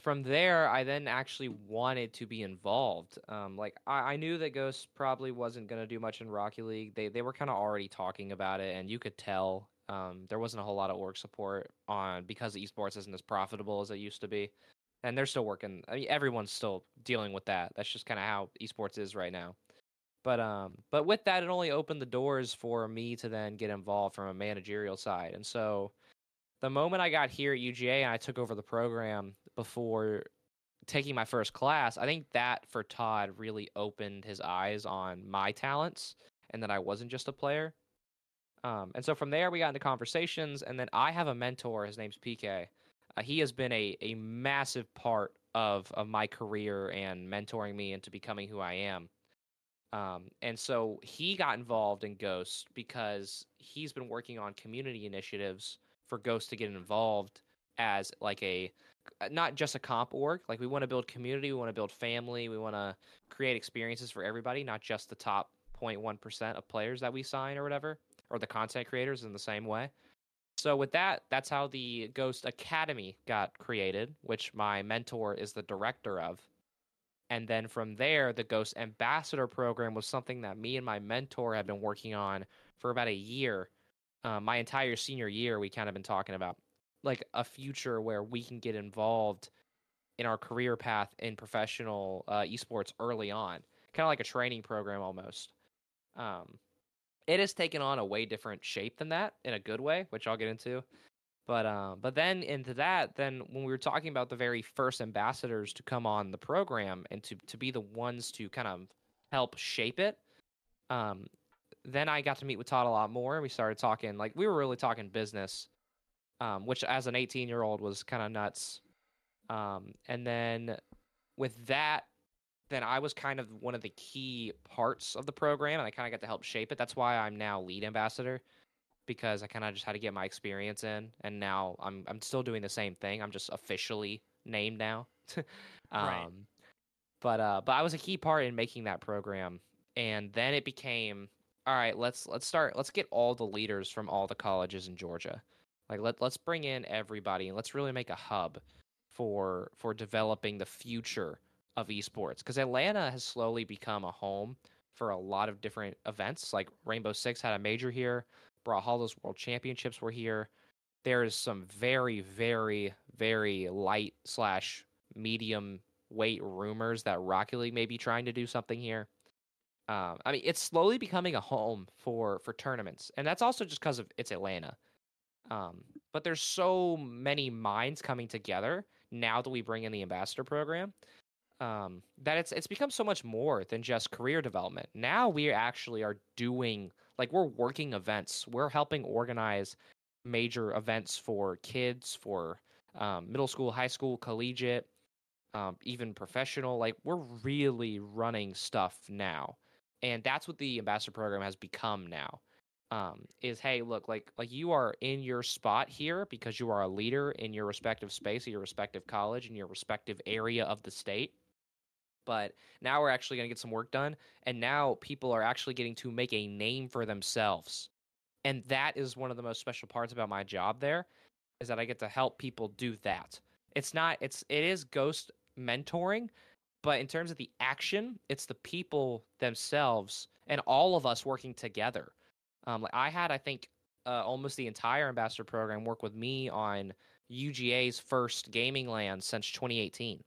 from there I then actually wanted to be involved. Um, like I, I knew that Ghost probably wasn't going to do much in Rocket League. They they were kind of already talking about it, and you could tell. Um, there wasn't a whole lot of org support on because esports isn't as profitable as it used to be and they're still working. I mean, everyone's still dealing with that. That's just kind of how esports is right now. But um, but with that, it only opened the doors for me to then get involved from a managerial side. And so, the moment I got here at UGA and I took over the program before taking my first class, I think that for Todd really opened his eyes on my talents and that I wasn't just a player. Um, and so from there, we got into conversations, and then I have a mentor. His name's PK. Uh, he has been a, a massive part of, of my career and mentoring me into becoming who I am. Um, and so he got involved in Ghost because he's been working on community initiatives for Ghost to get involved as like a uh, not just a comp org. Like we want to build community, we want to build family, we want to create experiences for everybody, not just the top 0.1% of players that we sign or whatever, or the content creators in the same way. So with that, that's how the Ghost Academy got created, which my mentor is the director of. And then from there, the Ghost Ambassador program was something that me and my mentor have been working on for about a year. Uh, my entire senior year, we kind of been talking about like a future where we can get involved in our career path in professional uh, esports early on, kind of like a training program almost. Um, it has taken on a way different shape than that in a good way, which I'll get into. But um, but then into that, then when we were talking about the very first ambassadors to come on the program and to to be the ones to kind of help shape it, um, then I got to meet with Todd a lot more. and We started talking like we were really talking business, um, which as an 18 year old was kind of nuts. Um, and then with that, then I was kind of one of the key parts of the program, and I kind of got to help shape it. That's why I'm now lead ambassador because I kind of just had to get my experience in, and now I'm I'm still doing the same thing. I'm just officially named now. [laughs] um, Right. But uh, but I was a key part in making that program, and then it became all right. Let's let's start. Let's get all the leaders from all the colleges in Georgia. Like let let's bring in everybody and let's really make a hub for for developing the future of esports because Atlanta has slowly become a home for a lot of different events. Like Rainbow Six had a major here, Brawlhalla's World Championships were here. There's some very, very, very light slash medium weight rumors that Rocket League may be trying to do something here. Um, I mean, it's slowly becoming a home for for tournaments, and that's also just because of it's Atlanta. Um, but there's so many minds coming together now that we bring in the ambassador program um, that it's it's become so much more than just career development. Now we actually are doing like we're working events. We're helping organize major events for kids, for um, middle school, high school, collegiate, um, even professional. Like we're really running stuff now, and that's what the ambassador program has become now. Um, is hey, look, like like you are in your spot here because you are a leader in your respective space, at your respective college, in your respective area of the state but now we're actually going to get some work done and now people are actually getting to make a name for themselves and that is one of the most special parts about my job there is that I get to help people do that. It's not it's it is ghost mentoring, but in terms of the action, it's the people themselves and all of us working together. Um, like I had, I think, uh, almost the entire ambassador program work with me on UGA's first gaming LAN since 2018.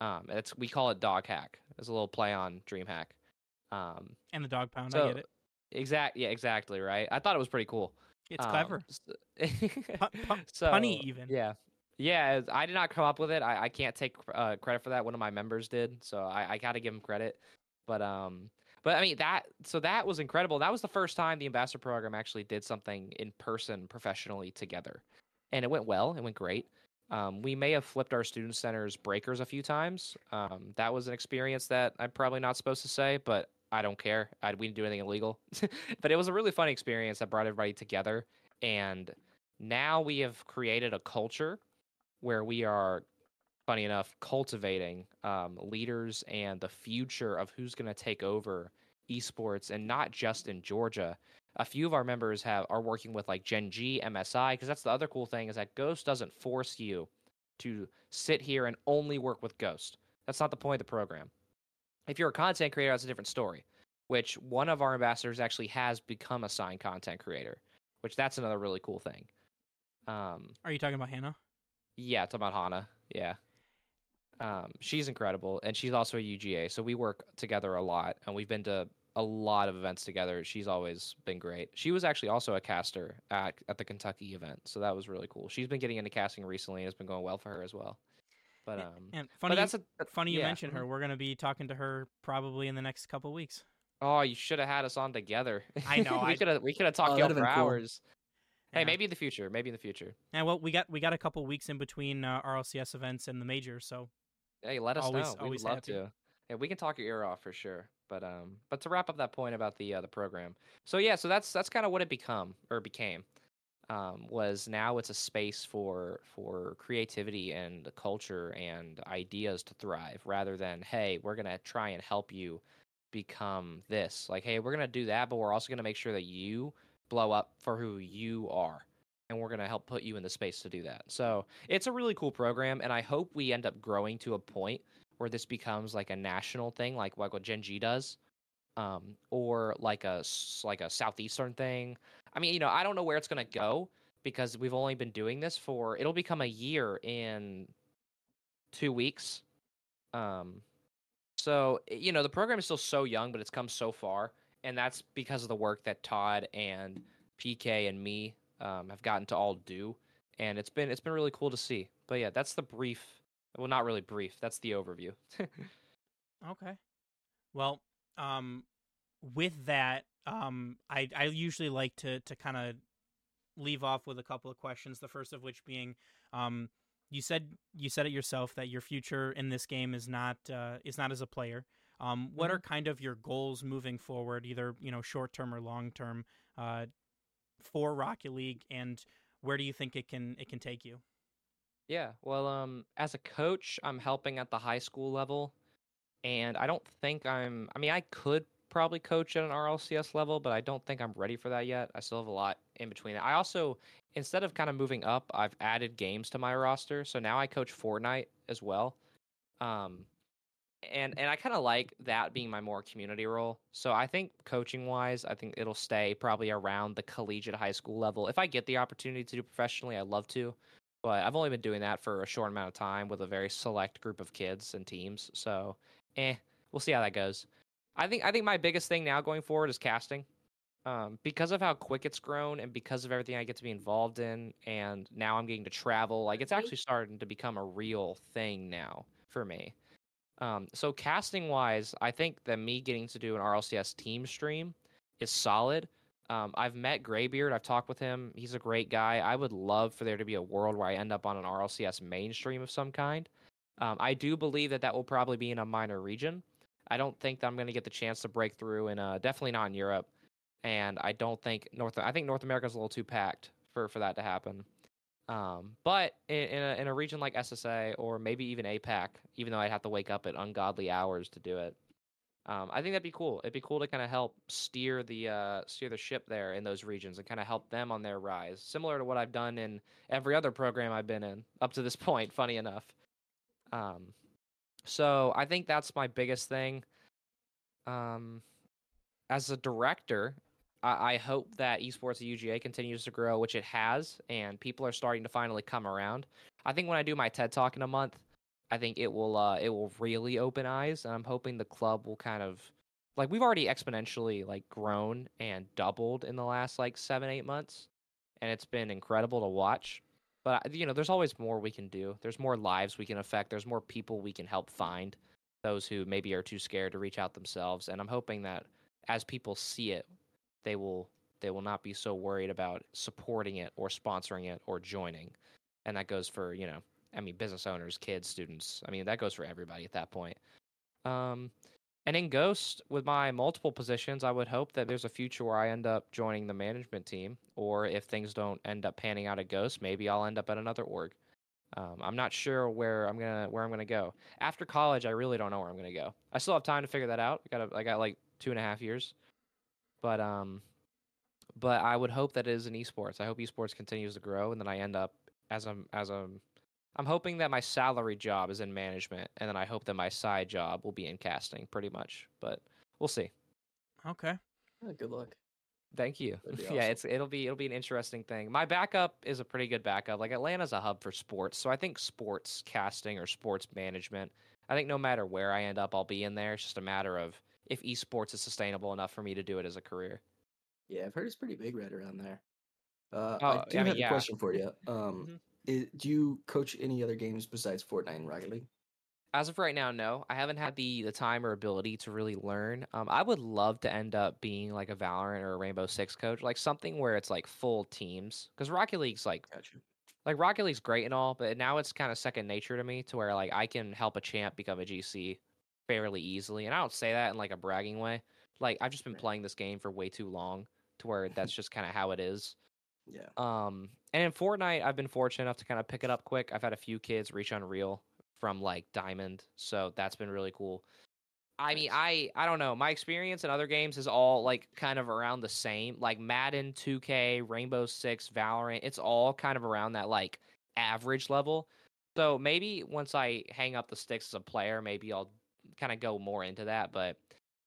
Um, it's we call it Dog Hack. It's a little play on DreamHack. Um, And the dog pound, I so get it. exact, yeah, exactly right. I thought it was pretty cool. It's Um, clever. s- [laughs] Pu- pu- so, punny even. Yeah. Yeah, I did not come up with it. I, I can't take uh, credit for that. One of my members did, so I, I got to give him credit. But um, but I mean that so that was incredible. That was the first time the ambassador program actually did something in person professionally together, and it went well. It went great. Um, we may have flipped our student center's breakers a few times. Um, that was an experience that I'm probably not supposed to say, but I don't care. I, we didn't do anything illegal, [laughs] but it was a really fun experience that brought everybody together. And now we have created a culture where we are, funny enough, cultivating um, leaders and the future of who's going to take over esports, and not just in Georgia. A few of our members have are working with like Gen G, MSI, because that's the other cool thing is that Ghost doesn't force you to sit here and only work with Ghost. That's not the point of the program. If you're a content creator, that's a different story. Which one of our ambassadors actually has become a signed content creator, which that's another really cool thing. Um, Are you talking about Hannah? Yeah, it's about Hana. Yeah. Um, she's incredible, and she's also a UGA, so we work together a lot, and we've been to a lot of events together. She's always been great. She was actually also a caster at at the Kentucky event, so that was really cool. She's been getting into casting recently, and it's been going well for her as well. But um, And but funny, that's you, a funny you yeah, mentioned her. mhm. We're gonna be talking to her probably in the next couple weeks. Oh, you should have had us on together. I know, [laughs] I- we could have we could have talked Oh, you that'd for cool. hours. Hey, Yeah. maybe in the future. Maybe in the future. And well, we got we got a couple weeks in between uh, RLCS events and the majors, so Hey, let us Always- know. Always would love happy. to. Yeah, we can talk your ear off for sure. But um, but to wrap up that point about the uh, the program. So yeah, so that's that's kind of what it become or became. Um, was now it's a space for for creativity and the culture and ideas to thrive rather than hey we're gonna try and help you become this like hey we're gonna do that but we're also gonna make sure that you blow up for who you are and we're going to help put you in the space to do that. So it's a really cool program, and I hope we end up growing to a point where this becomes like a national thing, like like what Gen G does, um, or like a like a southeastern thing. I mean, you know, I don't know where it's to go because we've only been doing this for it'll become a year in two weeks. Um, so you know, the program is still so young, but it's come so far, and that's because of the work that Todd and PK and me um, have gotten to all do, and it's been it's been really cool to see. But yeah, that's the brief. Well, not really brief. That's the overview. [laughs] Okay. Well, um, with that, um, I I usually like to to kind of leave off with a couple of questions. The first of which being, um, you said you said it yourself that your future in this game is not uh, is not as a player. Um, what are kind of your goals moving forward, either you know short term or long term, uh, for Rocket League, and where do you think it can it can take you? Yeah, well, um, as a coach, I'm helping at the high school level, and I don't think I'm. I mean, I could probably coach at an RLCS level, but I don't think I'm ready for that yet. I still have a lot in between. I also, instead of kind of moving up, I've added games to my roster, so now I coach Fortnite as well. Um, and and I kind of like that being my more community role. So I think coaching wise, I think it'll stay probably around the collegiate high school level. If I get the opportunity to do professionally, I'd love to but I've only been doing that for a short amount of time with a very select group of kids and teams. So, eh, we'll see how that goes. I think I think my biggest thing now going forward is casting, um, because of how quick it's grown and because of everything I get to be involved in, and now I'm getting to travel. Like it's actually starting to become a real thing now for me. Um, so casting wise, I think that me getting to do an RLCS team stream is solid. Um, I've met Graybeard. I've talked with him. He's a great guy. I would love for there to be a world where I end up on an RLCS mainstream of some kind. Um, I do believe that that will probably be in a minor region. I don't think that I'm going to get the chance to break through in uh, definitely not in Europe, and I don't think North. I think North America's a little too packed for for that to happen. Um, but in in a, in a region like SSA or maybe even APAC, even though I'd have to wake up at ungodly hours to do it, Um, I think that'd be cool. It'd be cool to kind of help steer the uh, steer the ship there in those regions and kind of help them on their rise, similar to what I've done in every other program I've been in up to this [laughs] point. Funny enough. Um, so I think that's my biggest thing. Um, as a director, I, hope that esports at UGA continues to grow, which it has, and people are starting to finally come around. I think when I do my TED talk in a month, I think it will uh, it will really open eyes, and I'm hoping the club will kind of like we've already exponentially like grown and doubled in the last like seven eight months, and it's been incredible to watch. But uh, you know, there's always more we can do. There's more lives we can affect. There's more people we can help find. Those who maybe are too scared to reach out themselves, and I'm hoping that as people see it, they will they will not be so worried about supporting it or sponsoring it or joining. And that goes for you know I mean, business owners, kids, students. I mean, that goes for everybody at that point. Um, and in Ghost, with my multiple positions, I would hope that there's a future where I end up joining the management team, or if things don't end up panning out at Ghost, maybe I'll end up at another org. Um, I'm not sure where I'm gonna where I'm gonna go after college. I really don't know where I'm gonna go. I still have time to figure that out. I got I got like two and a half years, but um, but I would hope that it is in esports. I hope esports continues to grow, and then I end up as a as a I'm hoping that my salary job is in management, and then I hope that my side job will be in casting, pretty much. But we'll see. Okay. Oh, good luck. Thank you. That'd [laughs] Yeah, it's it'll be it'll be an interesting thing. My backup is a pretty good backup. Like Atlanta's a hub for sports, so I think sports casting or sports management. I think no matter where I end up, I'll be in there. It's just a matter of if esports is sustainable enough for me to do it as a career. Yeah, I've heard it's pretty big right around there. Uh, Oh, I do I mean, have yeah. a question for you. Um, Mhm. i- do you coach any other games besides Fortnite and Rocket League? As of right now, no. I haven't had the the time or ability to really learn. Um, I would love to end up being like a Valorant or a Rainbow Six coach, like something where it's like full teams. Because Rocket League's like Gotcha. like Rocket League's great and all, but now it's kind of second nature to me to where like I can help a champ become a GC fairly easily. And I don't say that in like a bragging way. Like I've just been playing this game for way too long to where that's just kind of how it is. Yeah. Um, and in Fortnite, I've been fortunate enough to kind of pick it up quick. I've had a few kids reach Unreal from like Diamond, so that's been really cool. I mean, I I don't know. My experience in other games is all like kind of around the same. Like Madden, 2K, Rainbow Six, Valorant. It's all kind of around that like average level. So maybe once I hang up the sticks as a player, maybe I'll kind of go more into that. But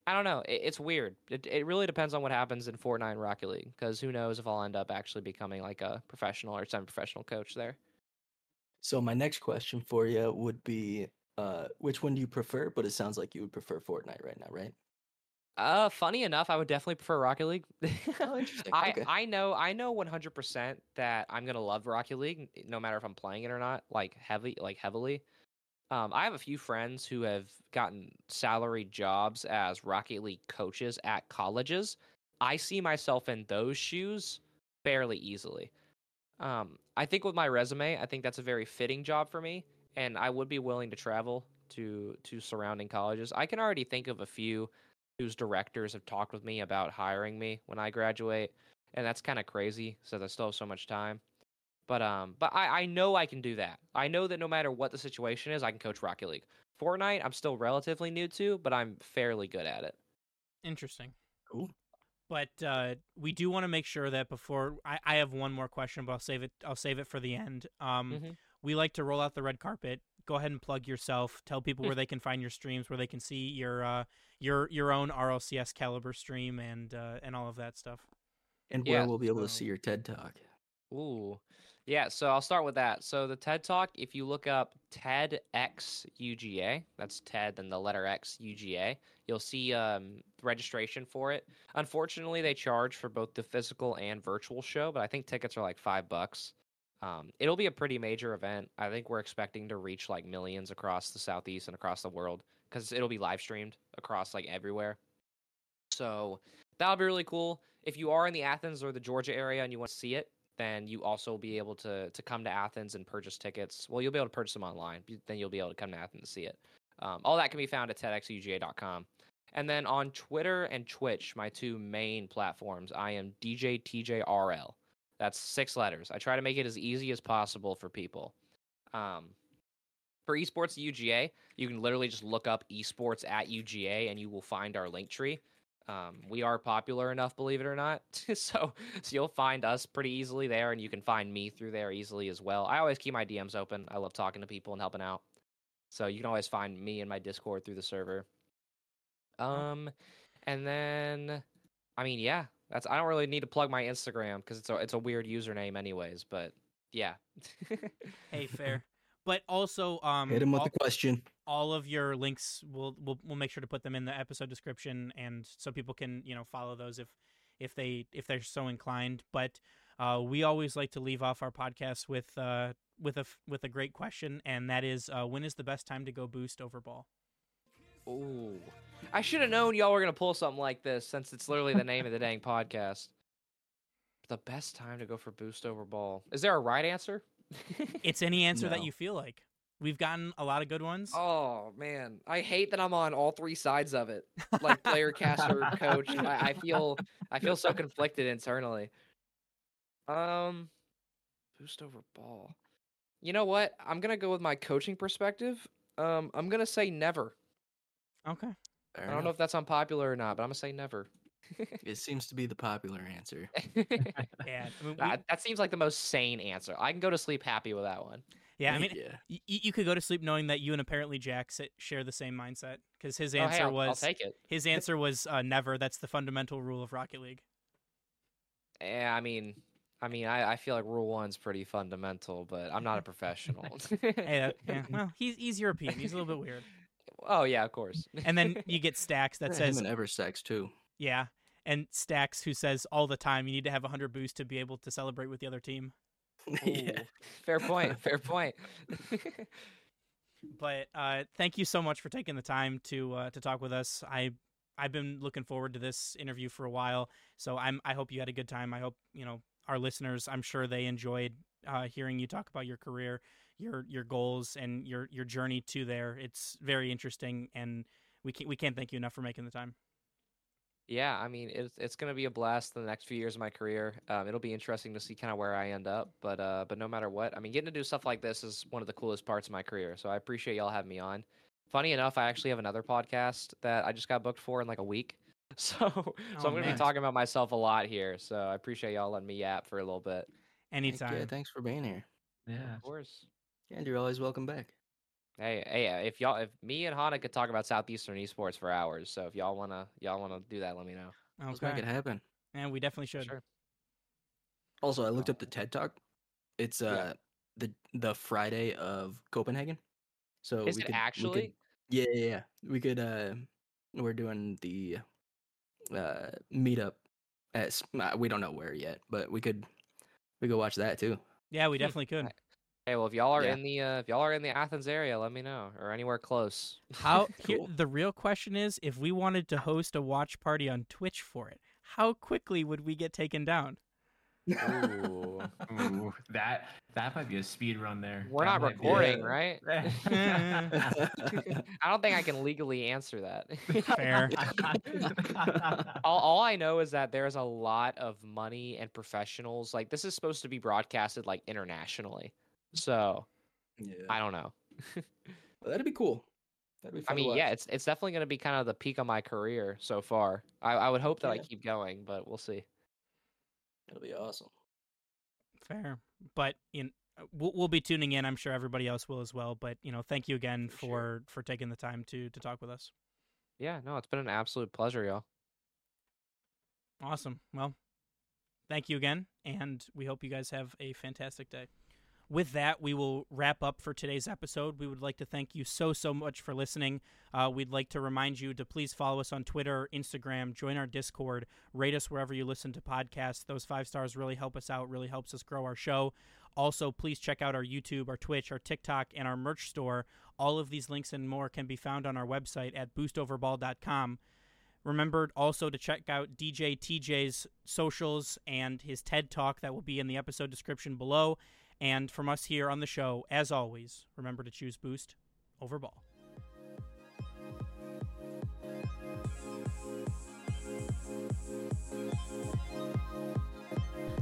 I don't know. It, it's weird. It it really depends on what happens in Fortnite and Rocket League because who knows if I'll end up actually becoming like a professional or semi-professional coach there. So my next question for you would be, uh, which one do you prefer? But it sounds like you would prefer Fortnite right now, right? Uh, funny enough, I would definitely prefer Rocket League. [laughs] Oh, interesting. I Okay. I know I know 100% that I'm gonna love Rocket League, no matter if I'm playing it or not. Like heavy, like heavily. Um, I have a few friends who have gotten salaried jobs as Rocket League coaches at colleges. I see myself in those shoes fairly easily. Um, I think with my resume, I think that's a very fitting job for me, and I would be willing to travel to to surrounding colleges. I can already think of a few whose directors have talked with me about hiring me when I graduate, and that's kind of crazy. So I still have so much time. But um, but I I know I can do that. I know that no matter what the situation is, I can coach Rocket League. Fortnite, I'm still relatively new to, but I'm fairly good at it. Interesting. Cool. But uh, we do want to make sure that before I, I have one more question, but I'll save it. I'll save it for the end. Um, Mhm. we like to roll out the red carpet. Go ahead and plug yourself. Tell people where they can find your streams, where they can see your uh, your your own RLCS caliber stream, and uh, and all of that stuff. And where Yeah, we'll be able to see your TED talk. Ooh. Yeah, so I'll start with that. So the TED Talk, if you look up TEDx UGA, that's TED and the letter X UGA, you'll see um, registration for it. Unfortunately, they charge for both the physical and virtual show, but I think tickets are like five bucks. Um, it'll be a pretty major event. I think we're expecting to reach like millions across the southeast and across the world because it'll be live streamed across like everywhere. So that'll be really cool. If you are in the Athens or the Georgia area and you want to see it, then you also will be able to to come to Athens and purchase tickets. Well, you'll be able to purchase them online. Then you'll be able to come to Athens to see it. Um, all that can be found at TEDxUGA.com. And then on Twitter and Twitch, my two main platforms, I am DJ TJRL. That's six letters. I try to make it as easy as possible for people. Um, for esports UGA, you can literally just look up esports at UGA and you will find our link tree. Um, we are popular enough, believe it or not. [laughs] so, so you'll find us pretty easily there, and you can find me through there easily as well. I always keep my DMs open. I love talking to people and helping out. So you can always find me in my Discord through the server. Um, and then, I mean, yeah, that's. I don't really need to plug my Instagram because it's a it's a weird username, anyways. But yeah. [laughs] Hey, fair. But also, um, Hit him with all, the question. all of your links, we'll, we'll we'll make sure to put them in the episode description, and so people can you know follow those if if they if they're so inclined. But uh, we always like to leave off our podcast with uh with a f- with a great question, and that is, uh, when is the best time to go boost over ball? Ooh. I should have known y'all were gonna pull something like this since it's literally the name of the dang [laughs] podcast. The best time to go for boost over ball. Is there a right answer? It's any [laughs] answer that you feel like. We've gotten a lot of good ones. oh man, I hate that I'm on all three sides of it. Like player, caster, coach. [laughs] I, I feel I feel so conflicted internally. Um, boost over ball. You know what? I'm gonna go with my coaching perspective. Um, I'm gonna say never. Okay. Fair I don't know if that's unpopular or not, but I'm gonna say never. [laughs] It seems to be the popular answer. [laughs] Yeah. I mean, that, that seems like the most sane answer. I can go to sleep happy with that one. yeah. I mean, yeah. y- you could go to sleep knowing that you and apparently Jack sit- share the same mindset because his Oh, hey, answer I'll, was I'll take it. his answer was uh, never. That's the fundamental rule of Rocket League. Yeah, I mean, I mean, I, I feel like rule one's pretty fundamental, but I'm not a professional. [laughs] Hey, that, yeah. Well, he's he's European. He's a little bit weird. oh yeah, of course. And then you get Stacks that Yeah, says, him and Everstacks too. yeah, and Stacks who says all the time you need to have 100 boost to be able to celebrate with the other team. [laughs] yeah. Fair point. Fair [laughs] point. [laughs] But uh, thank you so much for taking the time to uh, to talk with us. I I've been looking forward to this interview for a while, so I'm I hope you had a good time. I hope you know our listeners. I'm sure they enjoyed uh, hearing you talk about your career, your your goals, and your your journey to there. It's very interesting, and we can't we can't thank you enough for making the time. Yeah, I mean, it's it's gonna be a blast the next few years of my career. Um, it'll be interesting to see kind of where I end up, but uh, but no matter what, I mean, getting to do stuff like this is one of the coolest parts of my career. So I appreciate y'all having me on. Funny enough, I actually have another podcast that I just got booked for in like a week. [laughs] So so Oh, I'm gonna be talking about myself a lot here. So I appreciate y'all letting me yap for a little bit. Heck Anytime. Yeah, thanks for being here. Yeah. Of course. And you're always welcome back. Hey, hey, uh, if y'all, if me and Hana could talk about Southeastern esports for hours, so if y'all wanna, y'all wanna do that, let me know. Let's make Okay. it happen. And we definitely should. Sure. Also, I looked up the TED Talk. It's uh Yeah. the the Friday of Copenhagen. So Is we it could, we actually? could- yeah, yeah, yeah. We could uh we're doing the uh meetup at uh, we don't know where yet, but we could we could watch that too. Yeah, we definitely could. Hey, well, if y'all are Yeah. in the, uh, if y'all are in the Athens area, let me know, or anywhere close. [laughs] How [laughs] here, the real question is if we wanted to host a watch party on Twitch for it, how quickly would we get taken down? Ooh. [laughs] Ooh, that that might be a speed run there. We're That not might be recording, right? I don't think I can legally answer that. Fair. all, all I know is that there's a lot of money and professionals. Like this is supposed to be broadcasted like internationally, so yeah. I don't know. [laughs] That'd be cool. That'd be I fun to mean, yeah, it's it's definitely going to be kind of the peak of my career so far. I, I would hope that I keep going, but we'll see. It'll be awesome. Fair. But you know, uh, we'll, we'll be tuning in. I'm sure everybody else will as well. But you know, thank you again For for sure. for taking the time to to talk with us. Yeah, no, it's been an absolute pleasure, y'all. Awesome. Well, thank you again, and we hope you guys have a fantastic day. With that, we will wrap up for today's episode. We would like to thank you so, so much for listening. Uh, we'd like to remind you to please follow us on Twitter, Instagram, join our Discord, rate us wherever you listen to podcasts. Those five stars really help us out, really helps us grow our show. Also, please check out our YouTube, our Twitch, our TikTok, and our merch store. All of these links and more can be found on our website at boostoverball.com. Remember also to check out DJ TJ's socials and his TED Talk that will be in the episode description below. And from us here on the show, as always, remember to choose Boost over Ball.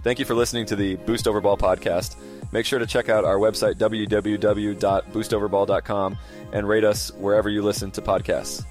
Thank you for listening to the Boost Over Ball podcast. Make sure to check out our website, www.boostoverball.com, and rate us wherever you listen to podcasts.